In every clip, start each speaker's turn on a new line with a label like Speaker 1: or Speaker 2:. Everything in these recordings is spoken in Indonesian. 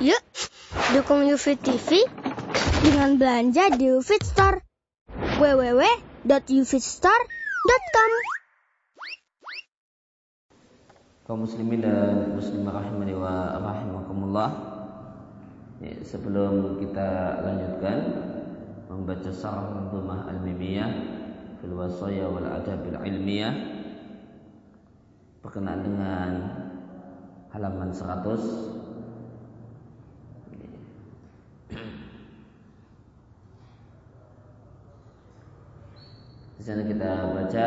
Speaker 1: Yuk, dukung UFIT TV dengan belanja di UFIT Store. www.ufitstore.com
Speaker 2: kaum muslimin dan muslimah rahimani wa rahimakumullah. Ya, sebelum kita lanjutkan membaca sarah manzumah al-mimiyah fil wasaya wal adab ilmiyah berkenaan dengan halaman 100 sana kita baca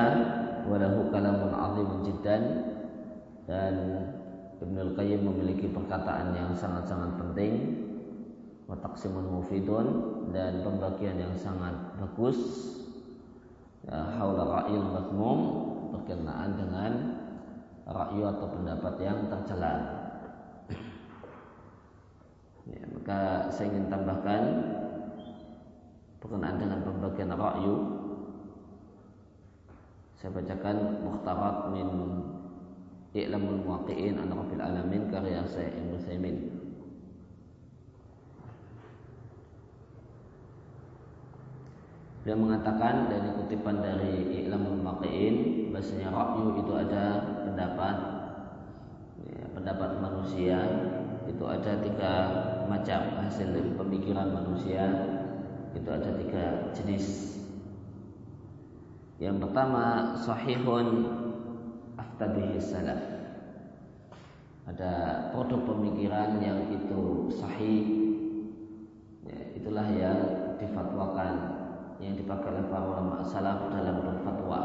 Speaker 2: walahu kalamun azimun jiddan dan Ibnu Qayyim memiliki perkataan yang sangat-sangat penting wa taqsimun mufidun dan pembagian yang sangat bagus ya, haula ra'il mazmum berkenaan dengan ra'yu atau pendapat yang tercela. Ya, maka saya ingin tambahkan berkenaan dengan pembagian ra'yu saya bacakan Mukhtarat min I'lamul Muwaqi'in an Rabbil Alamin karya saya Ibnu Saimin. Dia mengatakan dari kutipan dari I'lamul Muwaqi'in bahasanya ra'yu itu ada pendapat ya, pendapat manusia itu ada tiga macam hasil dari pemikiran manusia itu ada tiga jenis yang pertama sahihun aftabihi salaf. Ada produk pemikiran yang itu sahih. Ya, itulah yang difatwakan yang dipakai oleh para ulama salaf dalam berfatwa.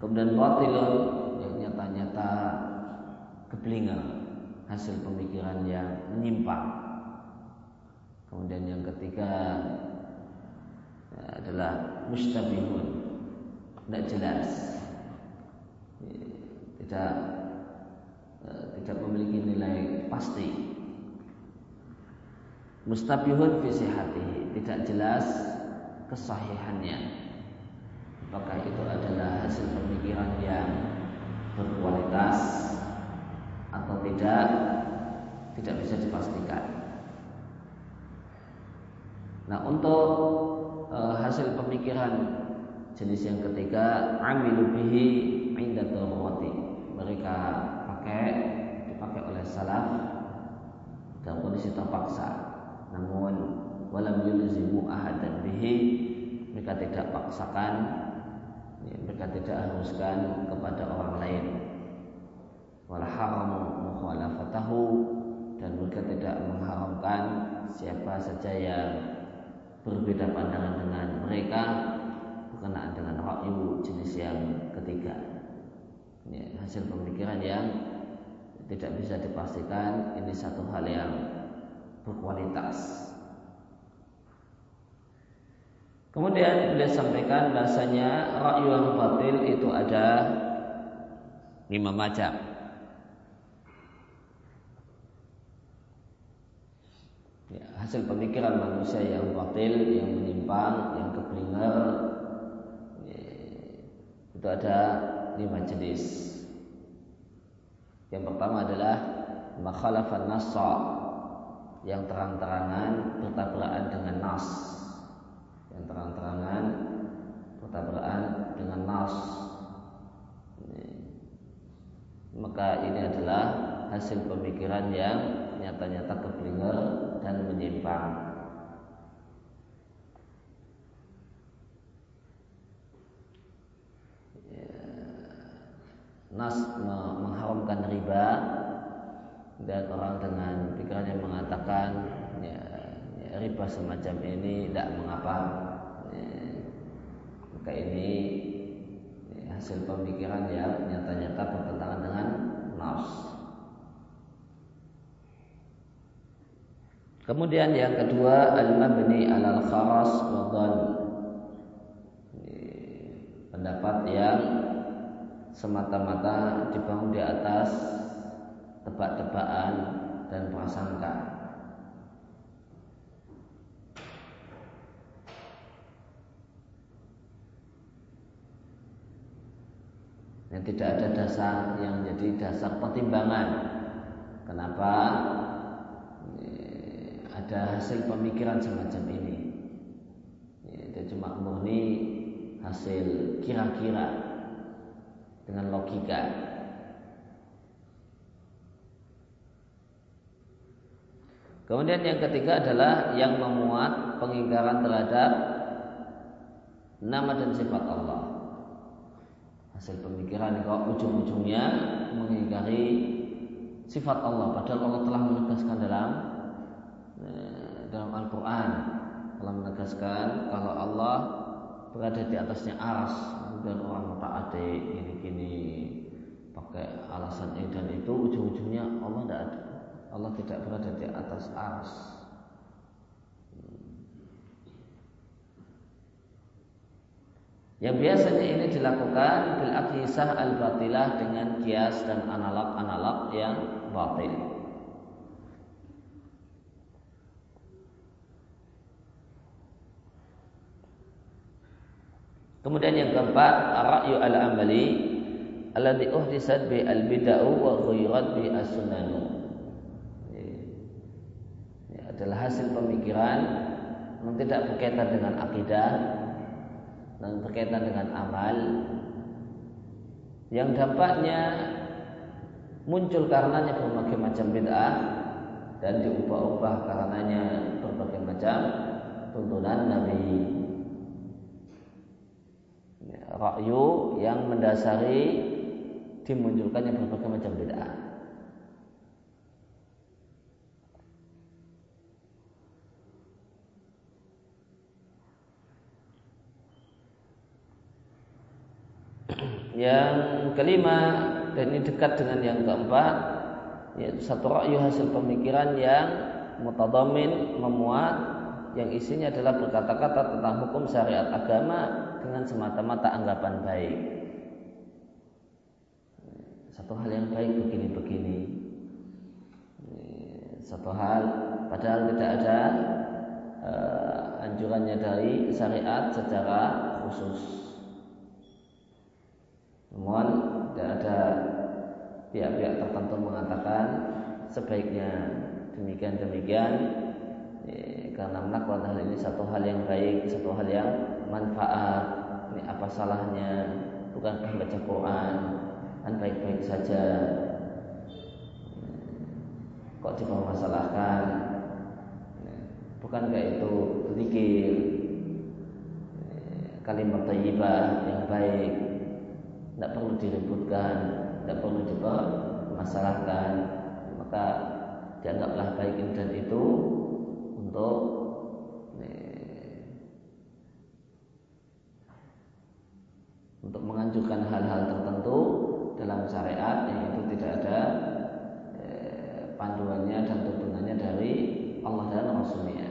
Speaker 2: Kemudian batilun yang nyata-nyata keblinger hasil pemikiran yang menyimpang. Kemudian yang ketiga adalah mustabihun tidak jelas. Tidak eh, tidak memiliki nilai pasti. Mustabihun fi tidak jelas kesahihannya. Apakah itu adalah hasil pemikiran yang berkualitas atau tidak tidak bisa dipastikan. Nah untuk uh, hasil pemikiran jenis yang ketiga amilu bihi inda darurati. Mereka pakai dipakai oleh salaf dalam kondisi terpaksa. Namun walam yulzimu ahadan bihi mereka tidak paksakan ya, mereka tidak haruskan kepada orang lain. Wal haramu mukhalafatahu dan mereka tidak mengharamkan siapa saja yang berbeda pandangan dengan mereka berkenaan dengan rakyu jenis yang ketiga. Ya, hasil pemikiran yang tidak bisa dipastikan ini satu hal yang berkualitas. Kemudian beliau sampaikan bahasanya rakyu yang batil itu ada lima macam ya, hasil pemikiran manusia yang batil, yang menyimpang, yang keblinger itu ada lima jenis. Yang pertama adalah makhalafan nassa yang terang-terangan bertabrakan dengan nas. Yang terang-terangan bertabrakan dengan nas. Maka ini adalah hasil pemikiran yang nyata-nyata keblinger dan menyimpang. Ya, nas mengharamkan riba dan orang dengan pikirannya mengatakan ya, ya, riba semacam ini tidak mengapa. Ya, maka ini ya, hasil pemikiran yang nyata-nyata bertentangan dengan nas. Kemudian yang kedua al-mabni alal kharas wa Pendapat yang semata-mata dibangun di atas tebak-tebakan dan prasangka. Yang tidak ada dasar yang jadi dasar pertimbangan. Kenapa ada hasil pemikiran semacam ini? Itu cuma murni hasil kira-kira dengan logika. Kemudian yang ketiga adalah yang memuat pengingkaran terhadap nama dan sifat Allah. Hasil pemikiran kok ujung-ujungnya mengingkari sifat Allah padahal Allah telah menegaskan dalam dalam Al-Qur'an telah menegaskan kalau Allah berada di atasnya aras dan orang tak ada gini-gini pakai alasan ini dan itu ujung-ujungnya Allah tidak ada Allah tidak berada di atas aras Yang biasanya ini dilakukan bil al batilah dengan kias dan analog-analog yang batil. Kemudian yang keempat, ra'yu al-amali alladhi uhdisat bi al-bid'ah wa ghayrat bi as-sunanu. Ini adalah hasil pemikiran yang tidak berkaitan dengan akidah dan berkaitan dengan amal yang dampaknya muncul karenanya berbagai macam bid'ah dan diubah-ubah karenanya berbagai macam tuntunan Nabi rakyu yang mendasari dimunculkannya berbagai macam bid'ah. Yang kelima dan ini dekat dengan yang keempat yaitu satu rakyu hasil pemikiran yang mutadamin memuat yang isinya adalah berkata-kata tentang hukum syariat agama dengan semata-mata anggapan baik. Satu hal yang baik begini-begini. Satu hal padahal tidak ada uh, anjurannya dari syariat secara khusus. Namun tidak ada pihak-pihak tertentu mengatakan sebaiknya demikian demikian e, karena melakukan hal ini satu hal yang baik, satu hal yang manfaat. Ini apa salahnya? Bukan membaca Quran kan baik-baik saja. Kok dipermasalahkan? Bukankah itu zikir kalimat tayyibah yang baik tidak perlu diributkan, tidak perlu dipermasalahkan, maka dianggaplah baik dan itu untuk untuk menganjurkan hal-hal tertentu dalam syariat yang itu tidak ada eh, panduannya dan tuntunannya dari Allah dan Rasulnya.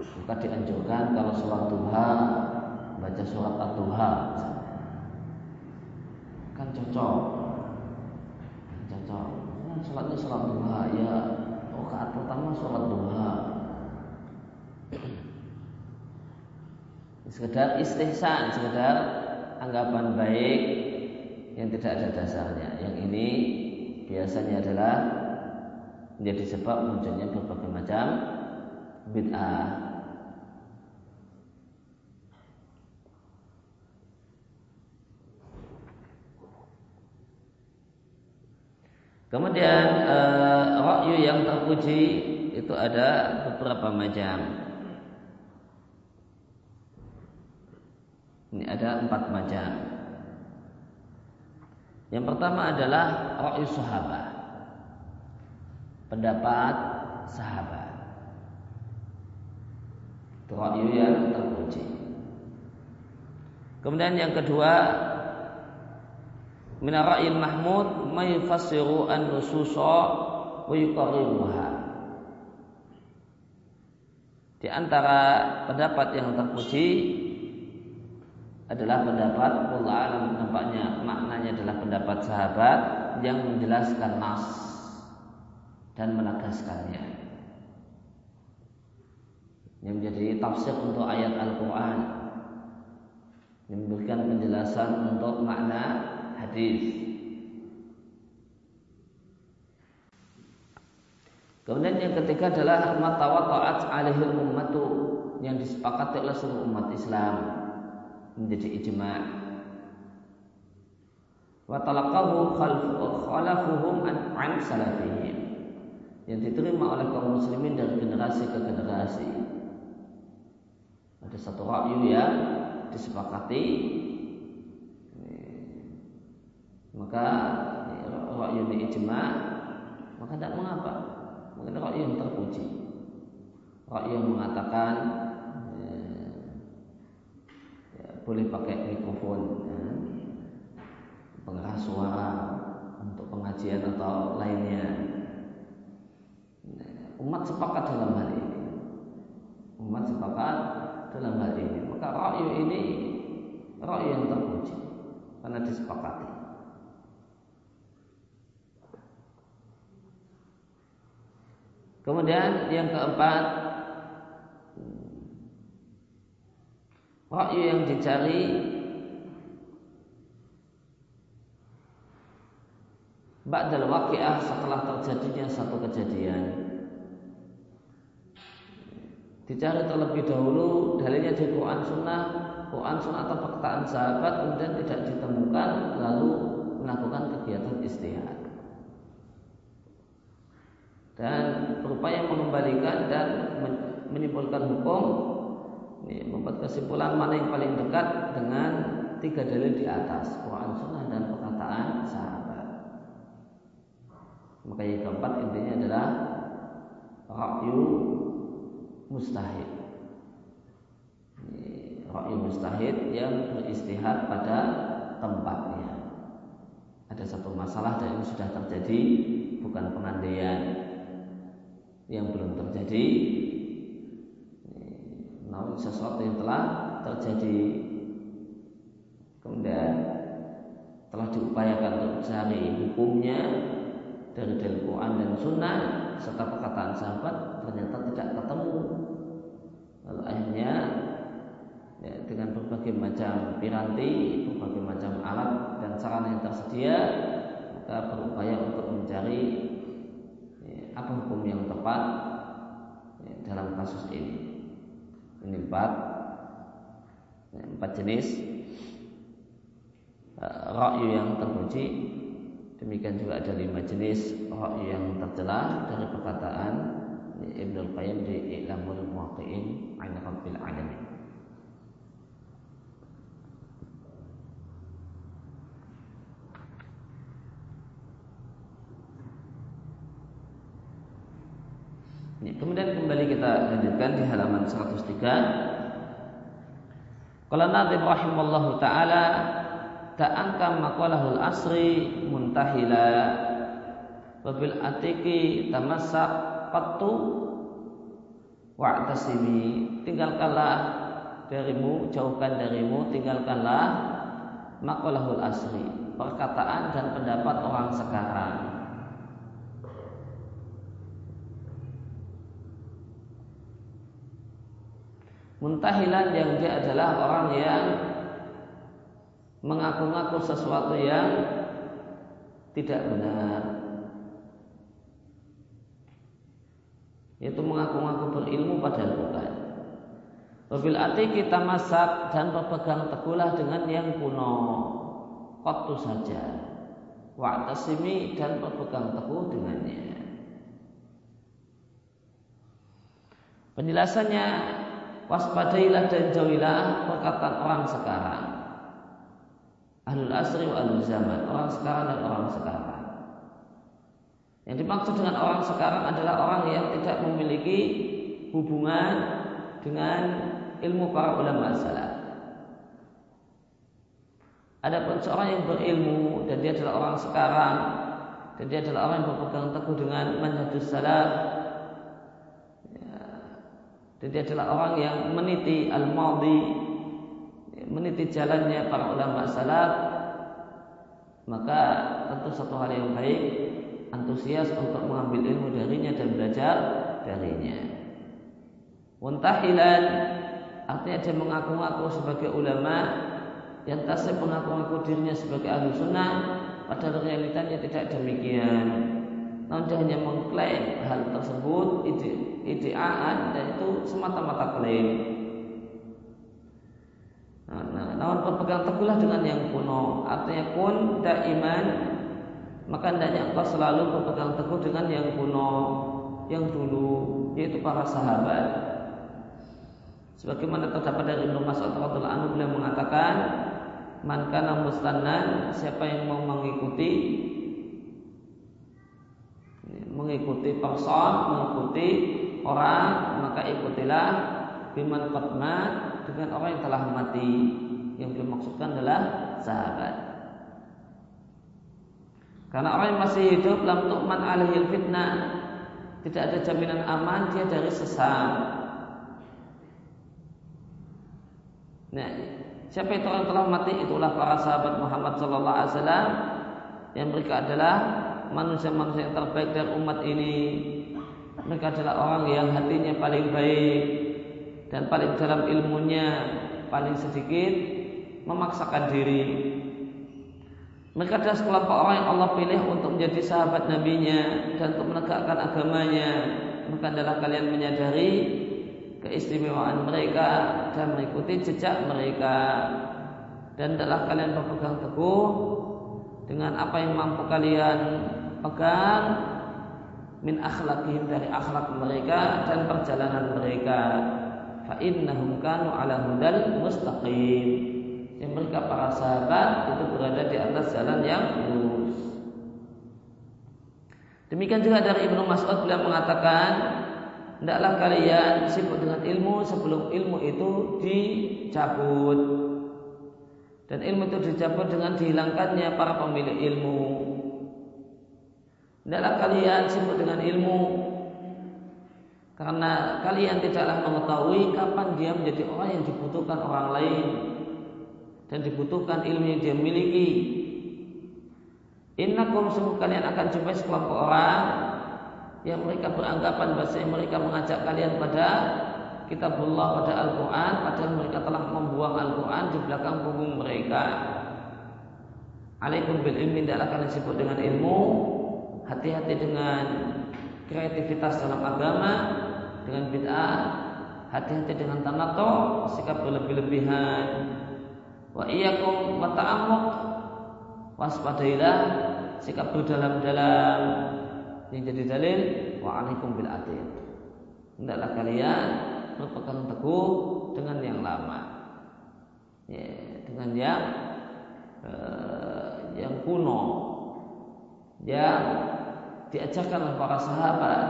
Speaker 2: Maka dianjurkan kalau sholat duha baca surat At-Duha kan cocok. Cocok. Kan sholatnya sholat duha ya. Rakaat pertama sholat duha sekedar istihsan sekedar anggapan baik yang tidak ada dasarnya yang ini biasanya adalah menjadi sebab munculnya berbagai macam bid'ah Kemudian rakyu yang terpuji itu ada beberapa macam. Ini ada empat macam. Yang pertama adalah rakyu sahabat. Pendapat sahabat. Itu rakyu yang terpuji. Kemudian yang kedua min ra'il mahmud ma yufassiru an nususa wa yuqarriruha di antara pendapat yang terpuji adalah pendapat Allah alam nampaknya maknanya adalah pendapat sahabat yang menjelaskan nas dan menegaskannya yang menjadi tafsir untuk ayat Al-Quran. Yang memberikan penjelasan untuk makna hadis. Kemudian yang ketiga adalah matawata'at alihil ummatu yang disepakati oleh seluruh umat Islam menjadi ijma' wa talaqahu khalafuhum an salafihim yang diterima oleh kaum muslimin dari generasi ke generasi. Ada satu rakyu yang disepakati. Maka rakyu ini ijma maka tidak mengapa. Mungkin rakyu yang terpuji. Rakyu yang mengatakan ya, ya, boleh pakai mikrofon ya, pengeras suara untuk pengajian atau lainnya. Umat sepakat dalam hal ini. Umat sepakat dalam hal ini. Maka rakyu ini rakyu yang terpuji karena disepakati. Kemudian yang keempat rakyu yang dicari. Ba'dal waqi'ah setelah terjadinya satu kejadian. Dicari terlebih dahulu dalilnya di Quran Sunnah, Quran Sunnah atau perkataan sahabat kemudian tidak ditemukan lalu melakukan kegiatan istihad. Dan berupaya mengembalikan dan menyimpulkan hukum ini membuat kesimpulan mana yang paling dekat dengan tiga dalil di atas Quran Sunnah dan perkataan sahabat maka yang keempat intinya adalah rakyu mustahid. Ra'i mustahid yang beristihad pada tempatnya. Ada satu masalah dan ini sudah terjadi bukan pengandaian yang belum terjadi namun sesuatu yang telah terjadi. Kemudian telah diupayakan untuk cari hukumnya dari dalil Quran dan Sunnah serta perkataan sahabat ternyata tidak ketemu. Lalu akhirnya ya, dengan berbagai macam piranti berbagai macam alat dan sarana yang tersedia maka berupaya untuk mencari ya, apa hukum yang tepat ya, dalam kasus ini ini empat. Empat jenis. Uh, yang terpuji. Demikian juga ada lima jenis roh yang tercela dari perkataan Ibnu Qayyim di Ilamul Muwaqqi'in an Rabbil Alamin. Ini, kemudian kembali kita lanjutkan di halaman 103. Kalau Nabi rahimallahu taala ta'angka maqalahul asri muntahila wabil atiki tamassak qattu wa'tasimi tinggalkanlah darimu jauhkan darimu tinggalkanlah maqalahul asri perkataan dan pendapat orang sekarang muntahilan yang dia adalah orang yang mengaku-ngaku sesuatu yang tidak benar. Yaitu mengaku-ngaku berilmu padahal bukan. Wabil ati kita masak dan berpegang teguhlah dengan yang kuno. Waktu saja. Wa'tasimi dan berpegang teguh dengannya. Penjelasannya Waspadailah dan jauhilah perkataan orang sekarang Ahlul asri wa ahlul zaman Orang sekarang dan orang sekarang Yang dimaksud dengan orang sekarang adalah orang yang tidak memiliki hubungan dengan ilmu para ulama salaf. Adapun seorang yang berilmu dan dia adalah orang sekarang dan dia adalah orang yang berpegang teguh dengan manhajus salaf dan dia adalah orang yang meniti al-madhi meniti jalannya para ulama salaf maka tentu satu hal yang baik antusias untuk mengambil ilmu darinya dan belajar darinya. Muntahilan artinya dia mengaku-ngaku sebagai ulama yang tasib mengaku-ngaku dirinya sebagai ahli sunnah padahal realitanya tidak demikian namun dia hanya mengklaim hal tersebut ide ideaan dan itu semata-mata klaim. Nah, nah, namun berpegang teguhlah dengan yang kuno. Artinya kun iman maka hendaknya engkau selalu berpegang teguh dengan yang kuno, yang dulu, yaitu para sahabat. Sebagaimana terdapat dari Ibnu Mas'ud radhiyallahu anhu beliau mengatakan, "Man kana mustannan, siapa yang mau mengikuti mengikuti person, mengikuti orang, maka ikutilah biman qadmat dengan orang yang telah mati. Yang beliau maksudkan adalah sahabat. Karena orang yang masih hidup lam tu'man alihil fitnah tidak ada jaminan aman dia dari sesat. Nah, siapa itu orang telah mati itulah para sahabat Muhammad sallallahu alaihi wasallam yang mereka adalah manusia-manusia yang terbaik dari umat ini. Mereka adalah orang yang hatinya paling baik dan paling dalam ilmunya paling sedikit memaksakan diri mereka adalah sekelompok orang yang Allah pilih untuk menjadi sahabat nabinya dan untuk menegakkan agamanya. Maka adalah kalian menyadari keistimewaan mereka dan mengikuti jejak mereka. Dan adalah kalian berpegang teguh dengan apa yang mampu kalian pegang min akhlakihim dari akhlak mereka dan perjalanan mereka. Fa innahum kanu ala hudal mustaqim yang mereka para sahabat itu berada di atas jalan yang lurus. Demikian juga dari Ibnu Mas'ud beliau mengatakan, hendaklah kalian sibuk dengan ilmu sebelum ilmu itu dicabut. Dan ilmu itu dicabut dengan dihilangkannya para pemilik ilmu. Hendaklah kalian sibuk dengan ilmu karena kalian tidaklah mengetahui kapan dia menjadi orang yang dibutuhkan orang lain dan dibutuhkan ilmu yang dia miliki. Innakum sungguh kalian akan jumpai sekelompok orang yang mereka beranggapan bahasa mereka mengajak kalian pada kitabullah pada Al-Quran padahal mereka telah membuang Al-Quran di belakang punggung mereka. Alaikum bil ilmi tidaklah kalian sibuk dengan ilmu hati-hati dengan kreativitas dalam agama dengan bid'ah hati-hati dengan tanato sikap berlebih-lebihan Wa iyyakum wa ta'ammuq waspadailah sikap berdalam-dalam yang jadi dalil wa alaikum bil atin. Hendaklah kalian berpegang teguh dengan yang lama. Ya, dengan yang uh, yang kuno yang diajarkan oleh para sahabat.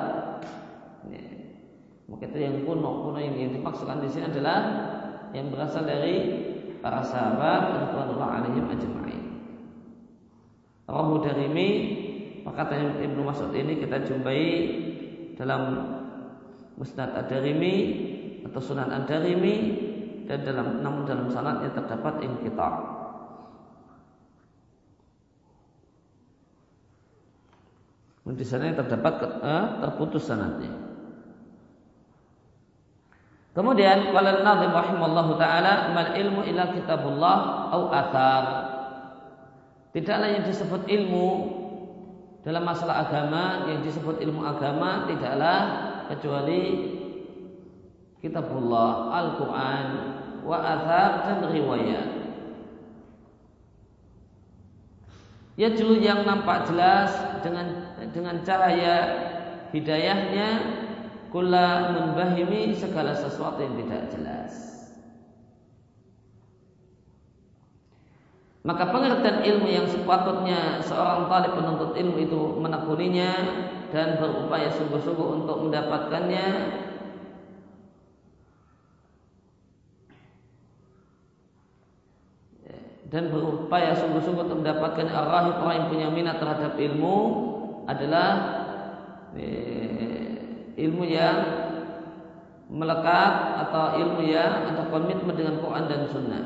Speaker 2: Maka itu yang kuno, kuno yang, yang dimaksudkan di sini adalah yang berasal dari para sahabat radhiyallahu alaihim ajma'in. Rahu Darimi perkataan Ibnu Mas'ud ini kita jumpai dalam Musnad Ad-Darimi atau Sunan Ad-Darimi dan dalam namun dalam sanadnya terdapat inqita'. Di sana terdapat eh, terputus sanadnya. Kemudian qala an-nazim rahimallahu taala mal ilmu ila kitabullah au athar. Tidaklah yang disebut ilmu dalam masalah agama yang disebut ilmu agama tidaklah kecuali kitabullah, Al-Qur'an, wa athar dan riwayat. Ya julu yang nampak jelas dengan dengan cahaya hidayahnya kula munbahimi segala sesuatu yang tidak jelas. Maka pengertian ilmu yang sepatutnya seorang talib penuntut ilmu itu menekuninya dan berupaya sungguh-sungguh untuk mendapatkannya dan berupaya sungguh-sungguh untuk mendapatkan arahib orang yang punya minat terhadap ilmu adalah eh, ilmu yang melekat atau ilmu yang atau komitmen dengan Quran dan Sunnah.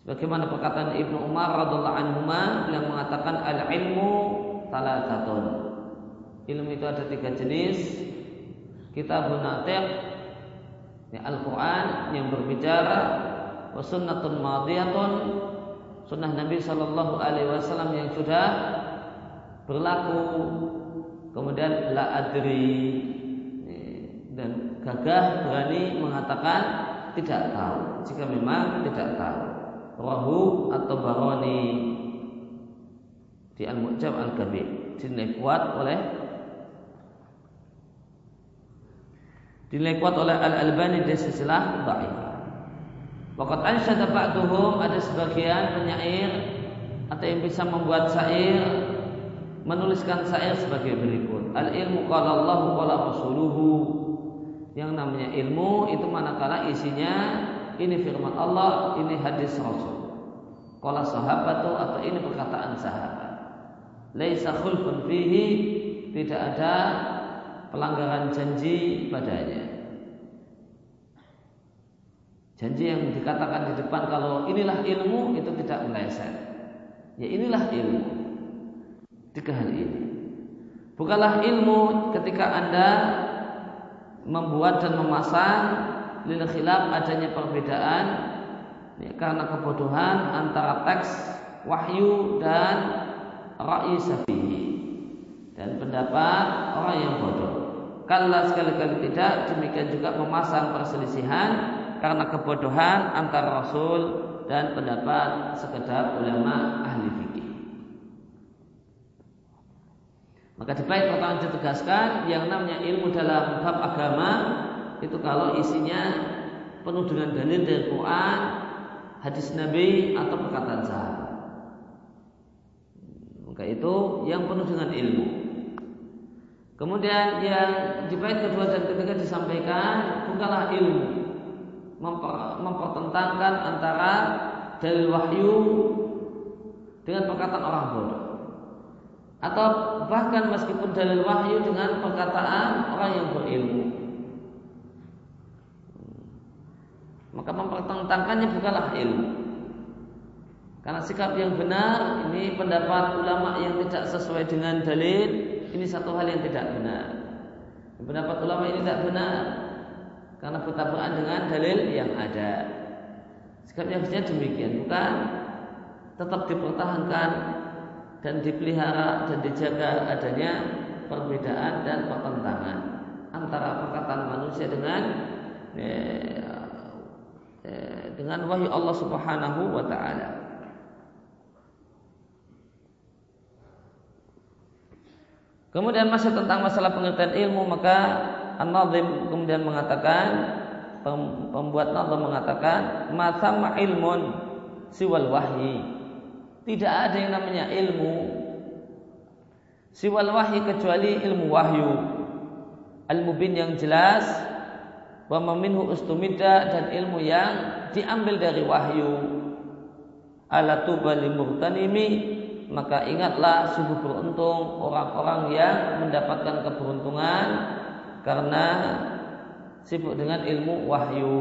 Speaker 2: Sebagaimana perkataan Ibnu Umar radhiallahu anhu yang mengatakan al ilmu salasatun. Ilmu itu ada tiga jenis. Kita natiq ya Al-Quran yang berbicara wa madiyatun sunnah Nabi Shallallahu Alaihi Wasallam yang sudah berlaku kemudian la adri dan gagah berani mengatakan tidak tahu. Jika memang tidak tahu. Rahu atau baroni. Di al-mu'jam al-kabir. Dinilai kuat oleh dinilai kuat oleh al-albani di silsilah dhaifah Waqat ansyada ba'duhum ada sebagian penyair atau yang bisa membuat syair menuliskan syair sebagai berikut. Al ilmu qala Allah qala rasuluhu. Yang namanya ilmu itu manakala isinya ini firman Allah, ini hadis Rasul. Qala sahabatu atau ini perkataan sahabat. Laisa khulfun fihi tidak ada pelanggaran janji padanya. Janji yang dikatakan di depan kalau inilah ilmu itu tidak meleset. Ya inilah ilmu. Tiga hal ini. Bukanlah ilmu ketika Anda membuat dan memasang lil khilaf adanya perbedaan ya, karena kebodohan antara teks wahyu dan ra'i safihi dan pendapat orang yang bodoh. Kalau sekali-kali tidak demikian juga memasang perselisihan karena kebodohan antara Rasul dan pendapat sekedar ulama ahli fikih. Maka di bait pertama ditegaskan yang namanya ilmu dalam bab agama itu kalau isinya penuh dengan dalil dari Quran, hadis Nabi atau perkataan sahabat. Maka itu yang penuh dengan ilmu. Kemudian yang di bait kedua dan ketiga disampaikan bukanlah ilmu memper, mempertentangkan antara dalil wahyu dengan perkataan orang bodoh atau bahkan meskipun dalil wahyu dengan perkataan orang yang berilmu. Maka mempertentangkannya bukanlah ilmu. Karena sikap yang benar ini pendapat ulama yang tidak sesuai dengan dalil ini satu hal yang tidak benar. Pendapat ulama ini tidak benar karena bertabrakan dengan dalil yang ada. Sikapnya harusnya demikian, bukan? Tetap dipertahankan dan dipelihara dan dijaga adanya perbedaan dan pertentangan antara perkataan manusia dengan eh, eh, dengan wahyu Allah Subhanahu wa taala. Kemudian masih tentang masalah pengertian ilmu maka An-Nazim kemudian mengatakan pembuat Nazim mengatakan masama ilmun siwal wahyi. Tidak ada yang namanya ilmu siwal wahyi kecuali ilmu wahyu. Al-mubin yang jelas wa minhu ustumida dan ilmu yang diambil dari wahyu. Ala tuba limurtanimi maka ingatlah sungguh beruntung orang-orang yang mendapatkan keberuntungan karena sibuk dengan ilmu wahyu.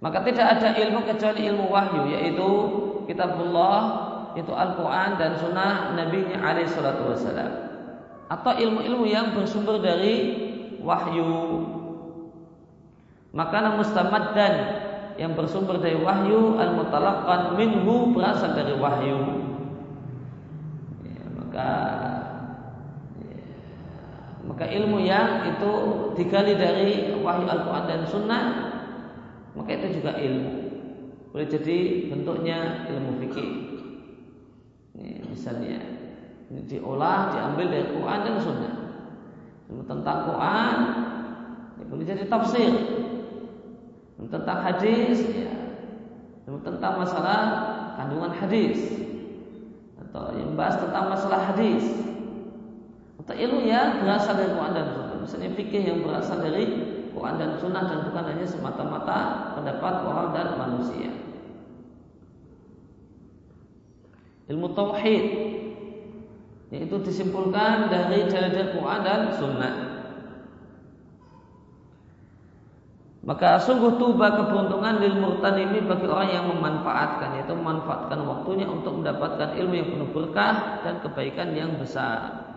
Speaker 2: Maka tidak ada ilmu kecuali ilmu wahyu yaitu kitabullah itu Al-Quran dan sunnah Nabi alaihi salatu wassalam. Atau ilmu-ilmu yang bersumber dari wahyu. Maka mustamad dan yang bersumber dari wahyu al-mutalaqqan minhu berasal dari wahyu. Ya, maka maka ilmu yang itu digali dari wahyu Al-Quran dan Sunnah maka itu juga ilmu. Boleh jadi bentuknya ilmu fikih. Ini misalnya ini diolah diambil dari Quran dan Sunnah. Ilmu tentang Quran ya, boleh jadi tafsir. Ilmu tentang hadis ya. Ilmu tentang masalah kandungan hadis. Atau yang bahas tentang masalah hadis. Atau ilmu yang berasal dari Quran dan Sunnah. Misalnya fikih yang berasal dari Quran dan Sunnah dan bukan hanya semata-mata pendapat orang dan manusia. Ilmu tauhid yaitu disimpulkan dari dalil Quran dan Sunnah. Maka sungguh tuba keberuntungan lil murtanimi bagi orang yang memanfaatkan yaitu memanfaatkan waktunya untuk mendapatkan ilmu yang penuh berkah dan kebaikan yang besar.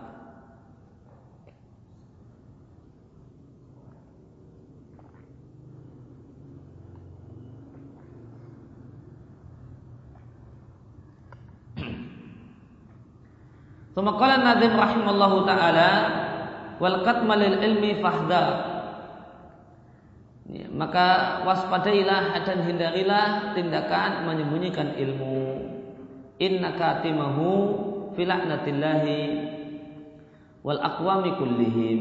Speaker 2: Tsumma qala Nadim rahimallahu taala wal qatmalil ilmi fahdar. Ya, maka waspadailah dan hindarilah tindakan menyembunyikan ilmu. Inna katimahu filaknatillahi wal aqwami kullihim.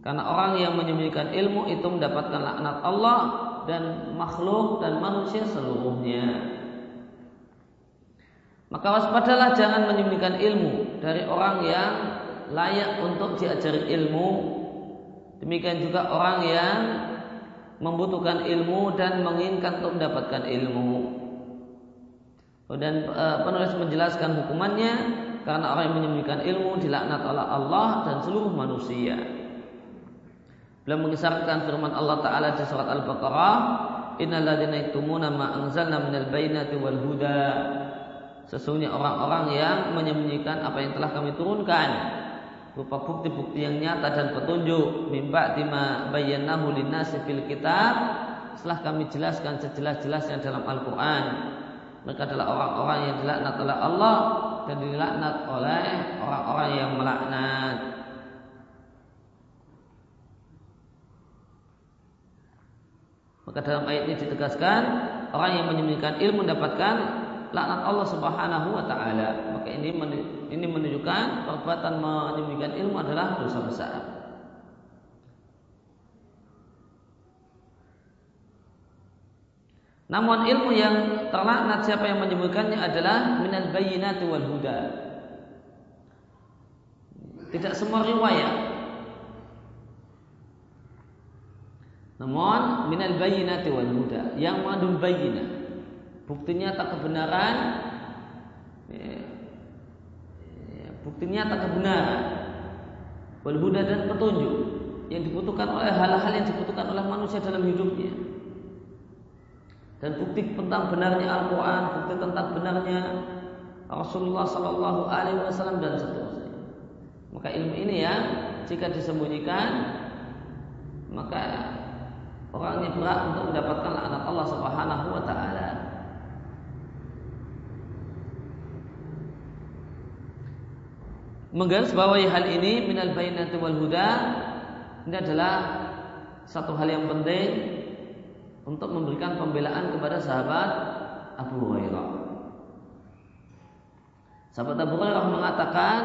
Speaker 2: Karena orang yang menyembunyikan ilmu itu mendapatkan laknat Allah dan makhluk dan manusia seluruhnya. Maka waspadalah jangan menyembunyikan ilmu dari orang yang layak untuk diajari ilmu. Demikian juga orang yang membutuhkan ilmu dan menginginkan untuk mendapatkan ilmu. Dan e, penulis menjelaskan hukumannya karena orang yang menyembunyikan ilmu dilaknat oleh Allah dan seluruh manusia. Beliau mengisarkan firman Allah Taala di surat Al-Baqarah, "Innal ladzina yaktumuna ma anzalna minal bayyinati wal huda" Sesungguhnya orang-orang yang menyembunyikan apa yang telah kami turunkan berupa bukti-bukti yang nyata dan petunjuk mimba tima bayyanahu linnasi fil kitab setelah kami jelaskan sejelas-jelasnya dalam Al-Qur'an. Mereka adalah orang-orang yang dilaknat oleh Allah dan dilaknat oleh orang-orang yang melaknat. Maka dalam ayat ini ditegaskan orang yang menyembunyikan ilmu mendapatkan laknat Allah Subhanahu wa taala. Maka ini ini menunjukkan perbuatan menyembunyikan ilmu adalah dosa besar. Namun ilmu yang terlaknat siapa yang menyembunyikannya adalah minal bayyinati wal huda. Tidak semua riwayat. Namun minal bayyinati wal huda yang mengandung bayyinah bukti nyata kebenaran ya, ya, bukti nyata kebenaran wal dan petunjuk yang dibutuhkan oleh hal-hal yang dibutuhkan oleh manusia dalam hidupnya dan bukti tentang benarnya Al-Quran, bukti tentang benarnya Rasulullah Sallallahu Alaihi Wasallam dan seterusnya. Maka ilmu ini ya, jika disembunyikan, maka orangnya berat untuk mendapatkan anak Allah Subhanahu Wa Taala. Menggarisbawahi hal ini minal bainati wal huda ini adalah satu hal yang penting untuk memberikan pembelaan kepada sahabat Abu Hurairah. Sahabat Abu Hurairah mengatakan,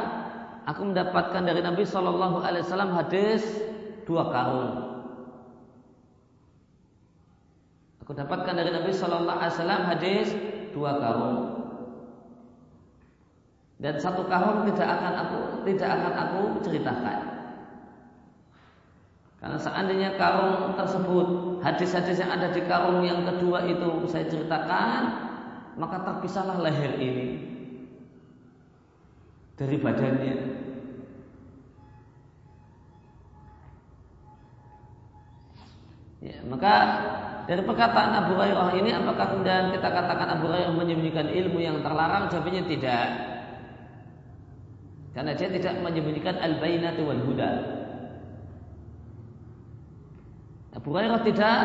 Speaker 2: aku mendapatkan dari Nabi Shallallahu Alaihi Wasallam hadis dua karung. Aku dapatkan dari Nabi Shallallahu Alaihi Wasallam hadis dua karung dan satu karung tidak akan aku tidak akan aku ceritakan. Karena seandainya karung tersebut hadis-hadis yang ada di karung yang kedua itu saya ceritakan, maka terpisahlah leher ini dari badannya. Ya, maka dari perkataan Abu Hurairah ini apakah kemudian kita katakan Abu Hurairah menyembunyikan ilmu yang terlarang? Jawabnya tidak. Karena dia tidak menyembunyikan al-bainatu wal huda. Abu Hurairah tidak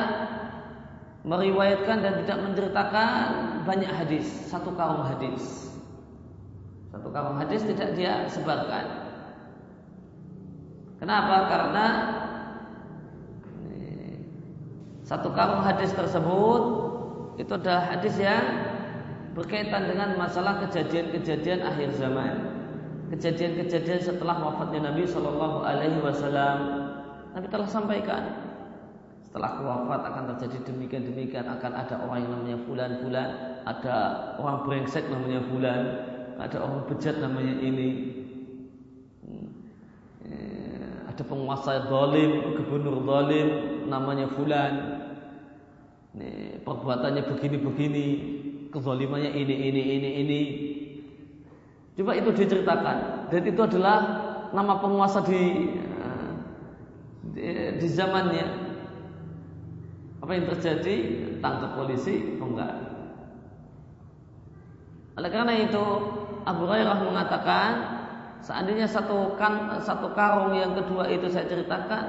Speaker 2: meriwayatkan dan tidak menceritakan banyak hadis, satu karung hadis. Satu karung hadis tidak dia sebarkan. Kenapa? Karena satu karung hadis tersebut itu adalah hadis yang berkaitan dengan masalah kejadian-kejadian akhir zaman kejadian-kejadian setelah wafatnya Nabi Shallallahu Alaihi Wasallam. Nabi telah sampaikan setelah wafat akan terjadi demikian demikian akan ada orang yang namanya fulan fulan, ada orang brengsek namanya fulan, ada orang bejat namanya ini, eh, ada penguasa dolim, gubernur dolim namanya fulan, perbuatannya begini-begini, kezalimannya ini ini ini ini Coba itu diceritakan. Dan itu adalah nama penguasa di di, di zamannya. Apa yang terjadi? Tangkap polisi? Enggak. Oleh karena itu Abu Hurairah mengatakan seandainya satu kan satu karung yang kedua itu saya ceritakan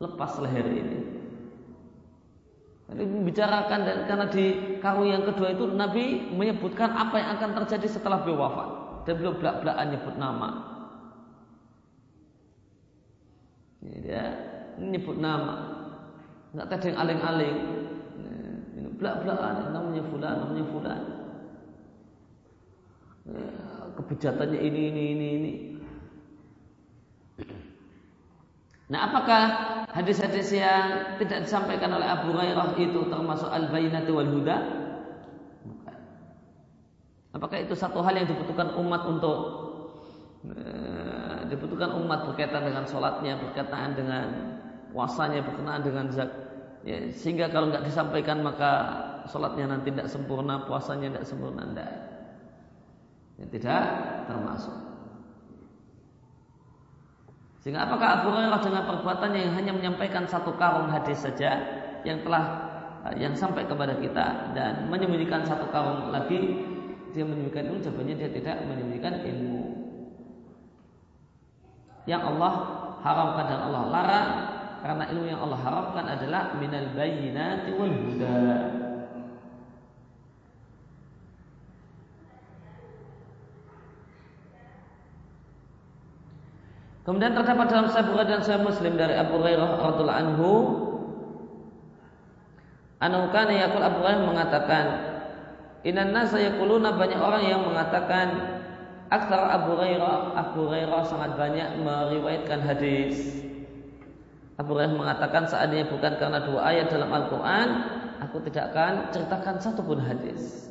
Speaker 2: lepas leher ini. Ini membicarakan dan karena di karung yang kedua itu Nabi menyebutkan apa yang akan terjadi setelah beliau wafat. dan belum belak-belakan nyebut nama. Ya, nyebut nama. Enggak yang aling-aling. Ini belak-belakan namanya fulan, namanya fulan. Ya, kebejatannya ini, ini, ini, ini. Nah, apakah hadis-hadis yang tidak disampaikan oleh Abu Hurairah itu termasuk al-bayyinati wal huda? Apakah itu satu hal yang dibutuhkan umat untuk uh, dibutuhkan umat berkaitan dengan sholatnya, berkaitan dengan puasanya, berkenaan dengan zak, ya, sehingga kalau nggak disampaikan maka sholatnya nanti tidak sempurna, puasanya tidak sempurna, tidak, ya, tidak termasuk. Sehingga apakah Abu Hurairah dengan perbuatannya yang hanya menyampaikan satu karung hadis saja yang telah yang sampai kepada kita dan menyembunyikan satu karung lagi dia menyembunyikan ilmu jawabannya dia tidak menyembunyikan ilmu. Yang Allah haramkan dan Allah larang karena ilmu yang Allah haramkan adalah minal bayyinati wal huda Kemudian terdapat dalam Sahih Bukhari dan Sahih Muslim dari Abu Hurairah radhiallahu anhu Anahu kana yaqul Abu Hurairah mengatakan Inan nasa yaquluna banyak orang yang mengatakan Aksar Abu Hurairah Abu Hurairah sangat banyak meriwayatkan hadis. Abu Hurairah mengatakan seandainya bukan karena dua ayat dalam Al-Quran Aku tidak akan ceritakan satu pun hadis.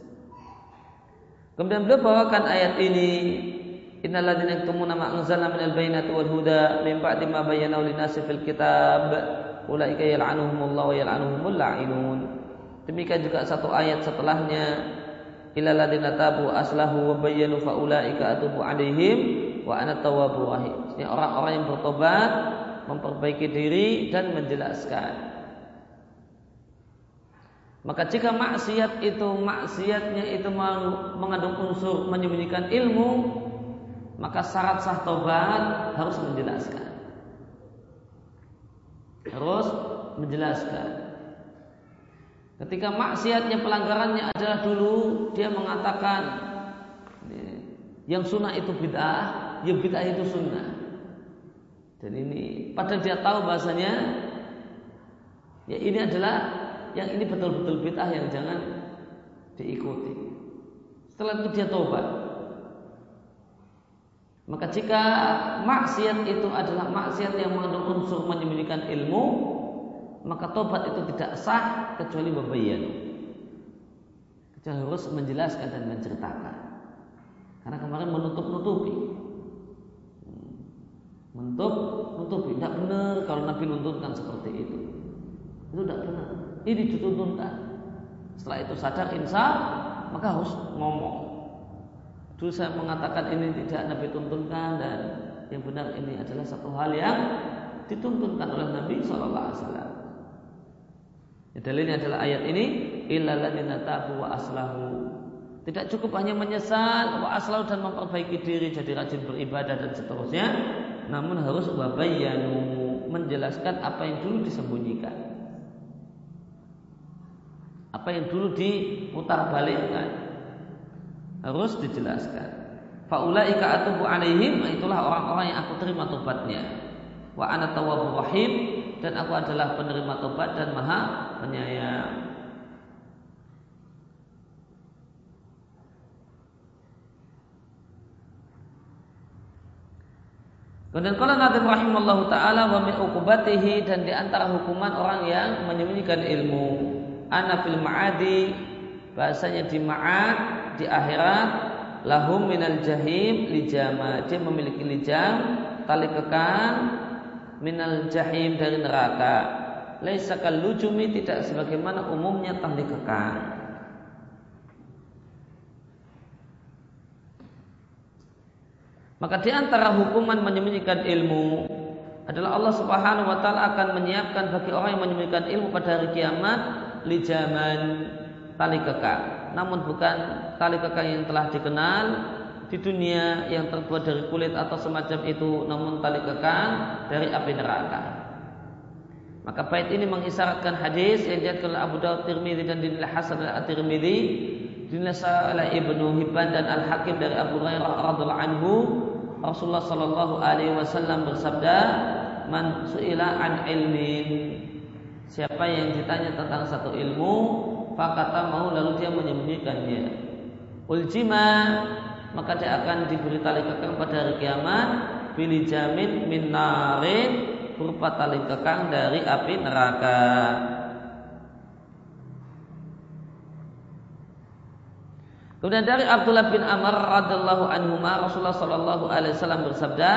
Speaker 2: Kemudian beliau bawakan ayat ini Innal ladzina yaktumuna ma anzalna minal bayyinati wal huda min ba'di ma bayyana lin-nasi fil kitab ulaika yal'anuhumullahu wa yal'anuhumul la'inun. Demikian juga satu ayat setelahnya illa ladzina tabu aslahu wa bayyanu fa ulaika atubu alaihim wa ana rahim. Ini orang-orang yang bertobat, memperbaiki diri dan menjelaskan. Maka jika maksiat itu maksiatnya itu mengandung unsur menyembunyikan ilmu, maka syarat sah tobat harus menjelaskan. Harus menjelaskan. Ketika maksiatnya pelanggarannya adalah dulu dia mengatakan yang sunnah itu bid'ah, yang bid'ah itu sunnah. Dan ini padahal dia tahu bahasanya ya ini adalah yang ini betul-betul bid'ah yang jangan diikuti. Setelah itu dia tobat. Maka jika maksiat itu adalah maksiat yang mengandung unsur menyembunyikan ilmu, maka tobat itu tidak sah kecuali babayan. Kecuali harus menjelaskan dan menceritakan. Karena kemarin menutup-nutupi. Menutup, nutupi. Tidak benar kalau Nabi nuntutkan seperti itu. Itu tidak benar. Ini dituntunkan. Setelah itu sadar insaf, maka harus ngomong. Dulu saya mengatakan ini tidak Nabi tuntunkan dan yang benar ini adalah satu hal yang dituntunkan oleh Nabi Shallallahu Alaihi Wasallam. Ya, dalilnya adalah ayat ini ilaladina tabu wa aslahu. Tidak cukup hanya menyesal wa aslahu dan memperbaiki diri jadi rajin beribadah dan seterusnya, namun harus wabayanu menjelaskan apa yang dulu disembunyikan. Apa yang dulu diputar balikkan harus dijelaskan. Faulaika atubu alaihim itulah orang-orang yang aku terima tobatnya. Wa ana tawwabur rahim dan aku adalah penerima tobat dan maha penyayang. Kemudian kalau Nabi rahimallahu taala wa min uqubatihi dan di antara hukuman orang yang menyembunyikan ilmu ana fil ma'adi bahasanya di ma'ad di akhirat lahum minal jahim lijama. Dia memiliki lijam tali kekang minal jahim dari neraka. Laisa lujumi tidak sebagaimana umumnya tali kekang Maka di antara hukuman menyembunyikan ilmu adalah Allah Subhanahu wa taala akan menyiapkan bagi orang yang menyembunyikan ilmu pada hari kiamat lijaman tali kekang namun bukan tali kekang yang telah dikenal di dunia yang terbuat dari kulit atau semacam itu namun tali kekang dari api neraka. Maka bait ini mengisyaratkan hadis yang diatkan Abu Dawud Tirmidzi dan dinilai hasan al Tirmidzi dinasa oleh Ibnu Hibban dan Al Hakim dari Abu Hurairah radhiallahu anhu Rasulullah Shallallahu Alaihi Wasallam bersabda, "Man suila an ilmin." Siapa yang ditanya tentang satu ilmu, fakata mau lalu dia menyembunyikannya. Uljima maka dia akan diberi tali kekang pada hari kiamat pilih jamin min narin berupa tali kekang dari api neraka. Kemudian dari Abdullah bin Amr radhiallahu anhu Rasulullah sallallahu alaihi wasallam bersabda,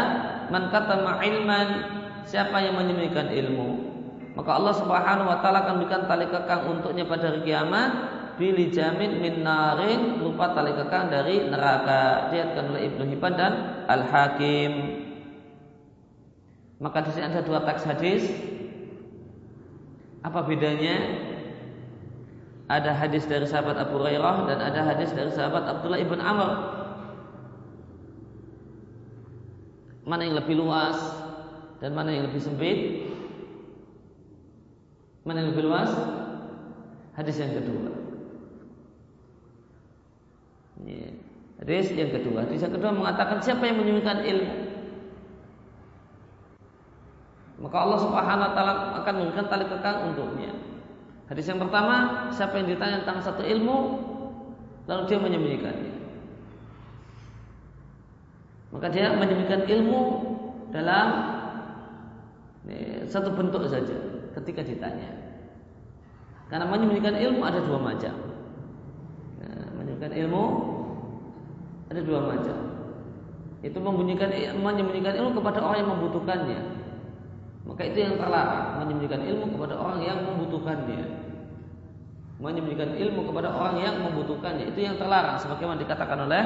Speaker 2: "Man katama ilman, siapa yang menyembunyikan ilmu, maka Allah Subhanahu wa taala akan berikan tali kekang untuknya pada hari kiamat pilih jamin min narin lupa tali kekang dari neraka. Diatkan oleh Ibnu Hibban dan Al Hakim. Maka di sini ada dua teks hadis. Apa bedanya? Ada hadis dari sahabat Abu Hurairah dan ada hadis dari sahabat Abdullah ibn Amr. Mana yang lebih luas dan mana yang lebih sempit? Mana yang lebih luas? Hadis yang kedua. Ya. Hadis yang kedua. Hadis yang kedua mengatakan siapa yang menyembunyikan ilmu, maka Allah Subhanahu wa taala akan memberikan tali kekang untuknya. Hadis yang pertama, siapa yang ditanya tentang satu ilmu lalu dia menyembunyikannya. Maka dia menyembunyikan ilmu dalam satu bentuk saja ketika ditanya. Karena menyembunyikan ilmu ada dua macam. Nah, menyembunyikan ilmu ada dua macam. Itu menyembunyikan menyembunyikan ilmu kepada orang yang membutuhkannya. Maka itu yang terlarang menyembunyikan ilmu kepada orang yang membutuhkannya menyembunyikan ilmu kepada orang yang membutuhkannya itu yang terlarang sebagaimana dikatakan oleh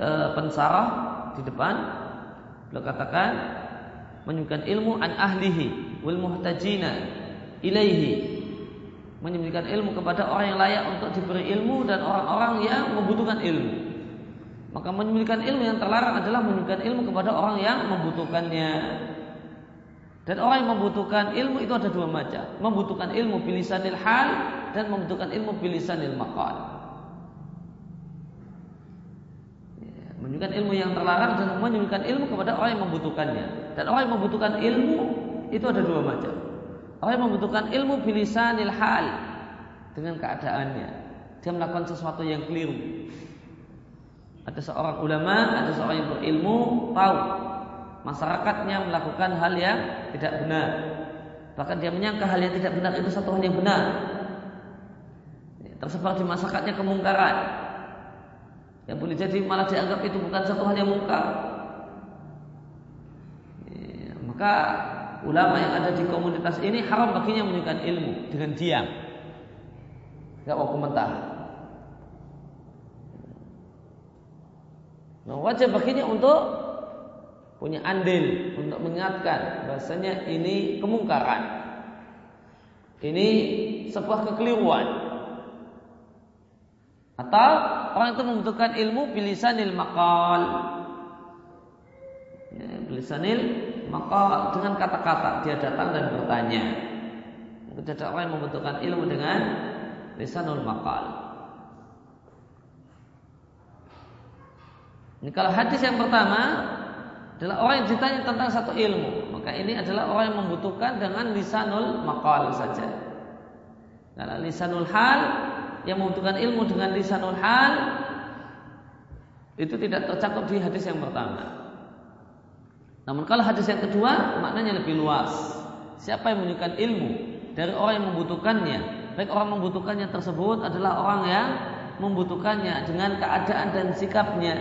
Speaker 2: e, pensarah di depan beliau katakan menyembunyikan ilmu an ahlihi wal muhtajina ilaihi menyembunyikan ilmu kepada orang yang layak untuk diberi ilmu dan orang-orang yang membutuhkan ilmu maka menyembunyikan ilmu yang terlarang adalah menyembunyikan ilmu kepada orang yang membutuhkannya dan orang yang membutuhkan ilmu itu ada dua macam. Membutuhkan ilmu bilisanil hal dan membutuhkan ilmu bilisanil maqal. Ya, menunjukkan ilmu yang terlarang dan menunjukkan ilmu kepada orang yang membutuhkannya. Dan orang yang membutuhkan ilmu itu ada dua macam. Orang yang membutuhkan ilmu bilisanil hal dengan keadaannya. Dia melakukan sesuatu yang keliru. Ada seorang ulama, ada seorang yang berilmu, tahu masyarakatnya melakukan hal yang tidak benar. Bahkan dia menyangka hal yang tidak benar itu satu hal yang benar. Tersebar di masyarakatnya kemungkaran. Yang boleh jadi malah dianggap itu bukan satu hal yang mungkar. Ya, maka ulama yang ada di komunitas ini haram baginya menunjukkan ilmu dengan diam. Gak mau komentar. Nah, wajib baginya untuk punya andil untuk mengingatkan bahasanya ini kemungkaran. Ini sebuah kekeliruan. Atau orang itu membutuhkan ilmu bilisanil maqal. Ya, bilisanil maqal dengan kata-kata dia datang dan bertanya. Ada orang yang membutuhkan ilmu dengan lisanul maqal. Ini kalau hadis yang pertama adalah orang yang ditanya tentang satu ilmu. Maka ini adalah orang yang membutuhkan dengan lisanul maqal saja. Karena lisanul hal yang membutuhkan ilmu dengan lisanul hal itu tidak tercakup di hadis yang pertama. Namun kalau hadis yang kedua maknanya lebih luas. Siapa yang menunjukkan ilmu dari orang yang membutuhkannya, baik orang membutuhkannya tersebut adalah orang yang membutuhkannya dengan keadaan dan sikapnya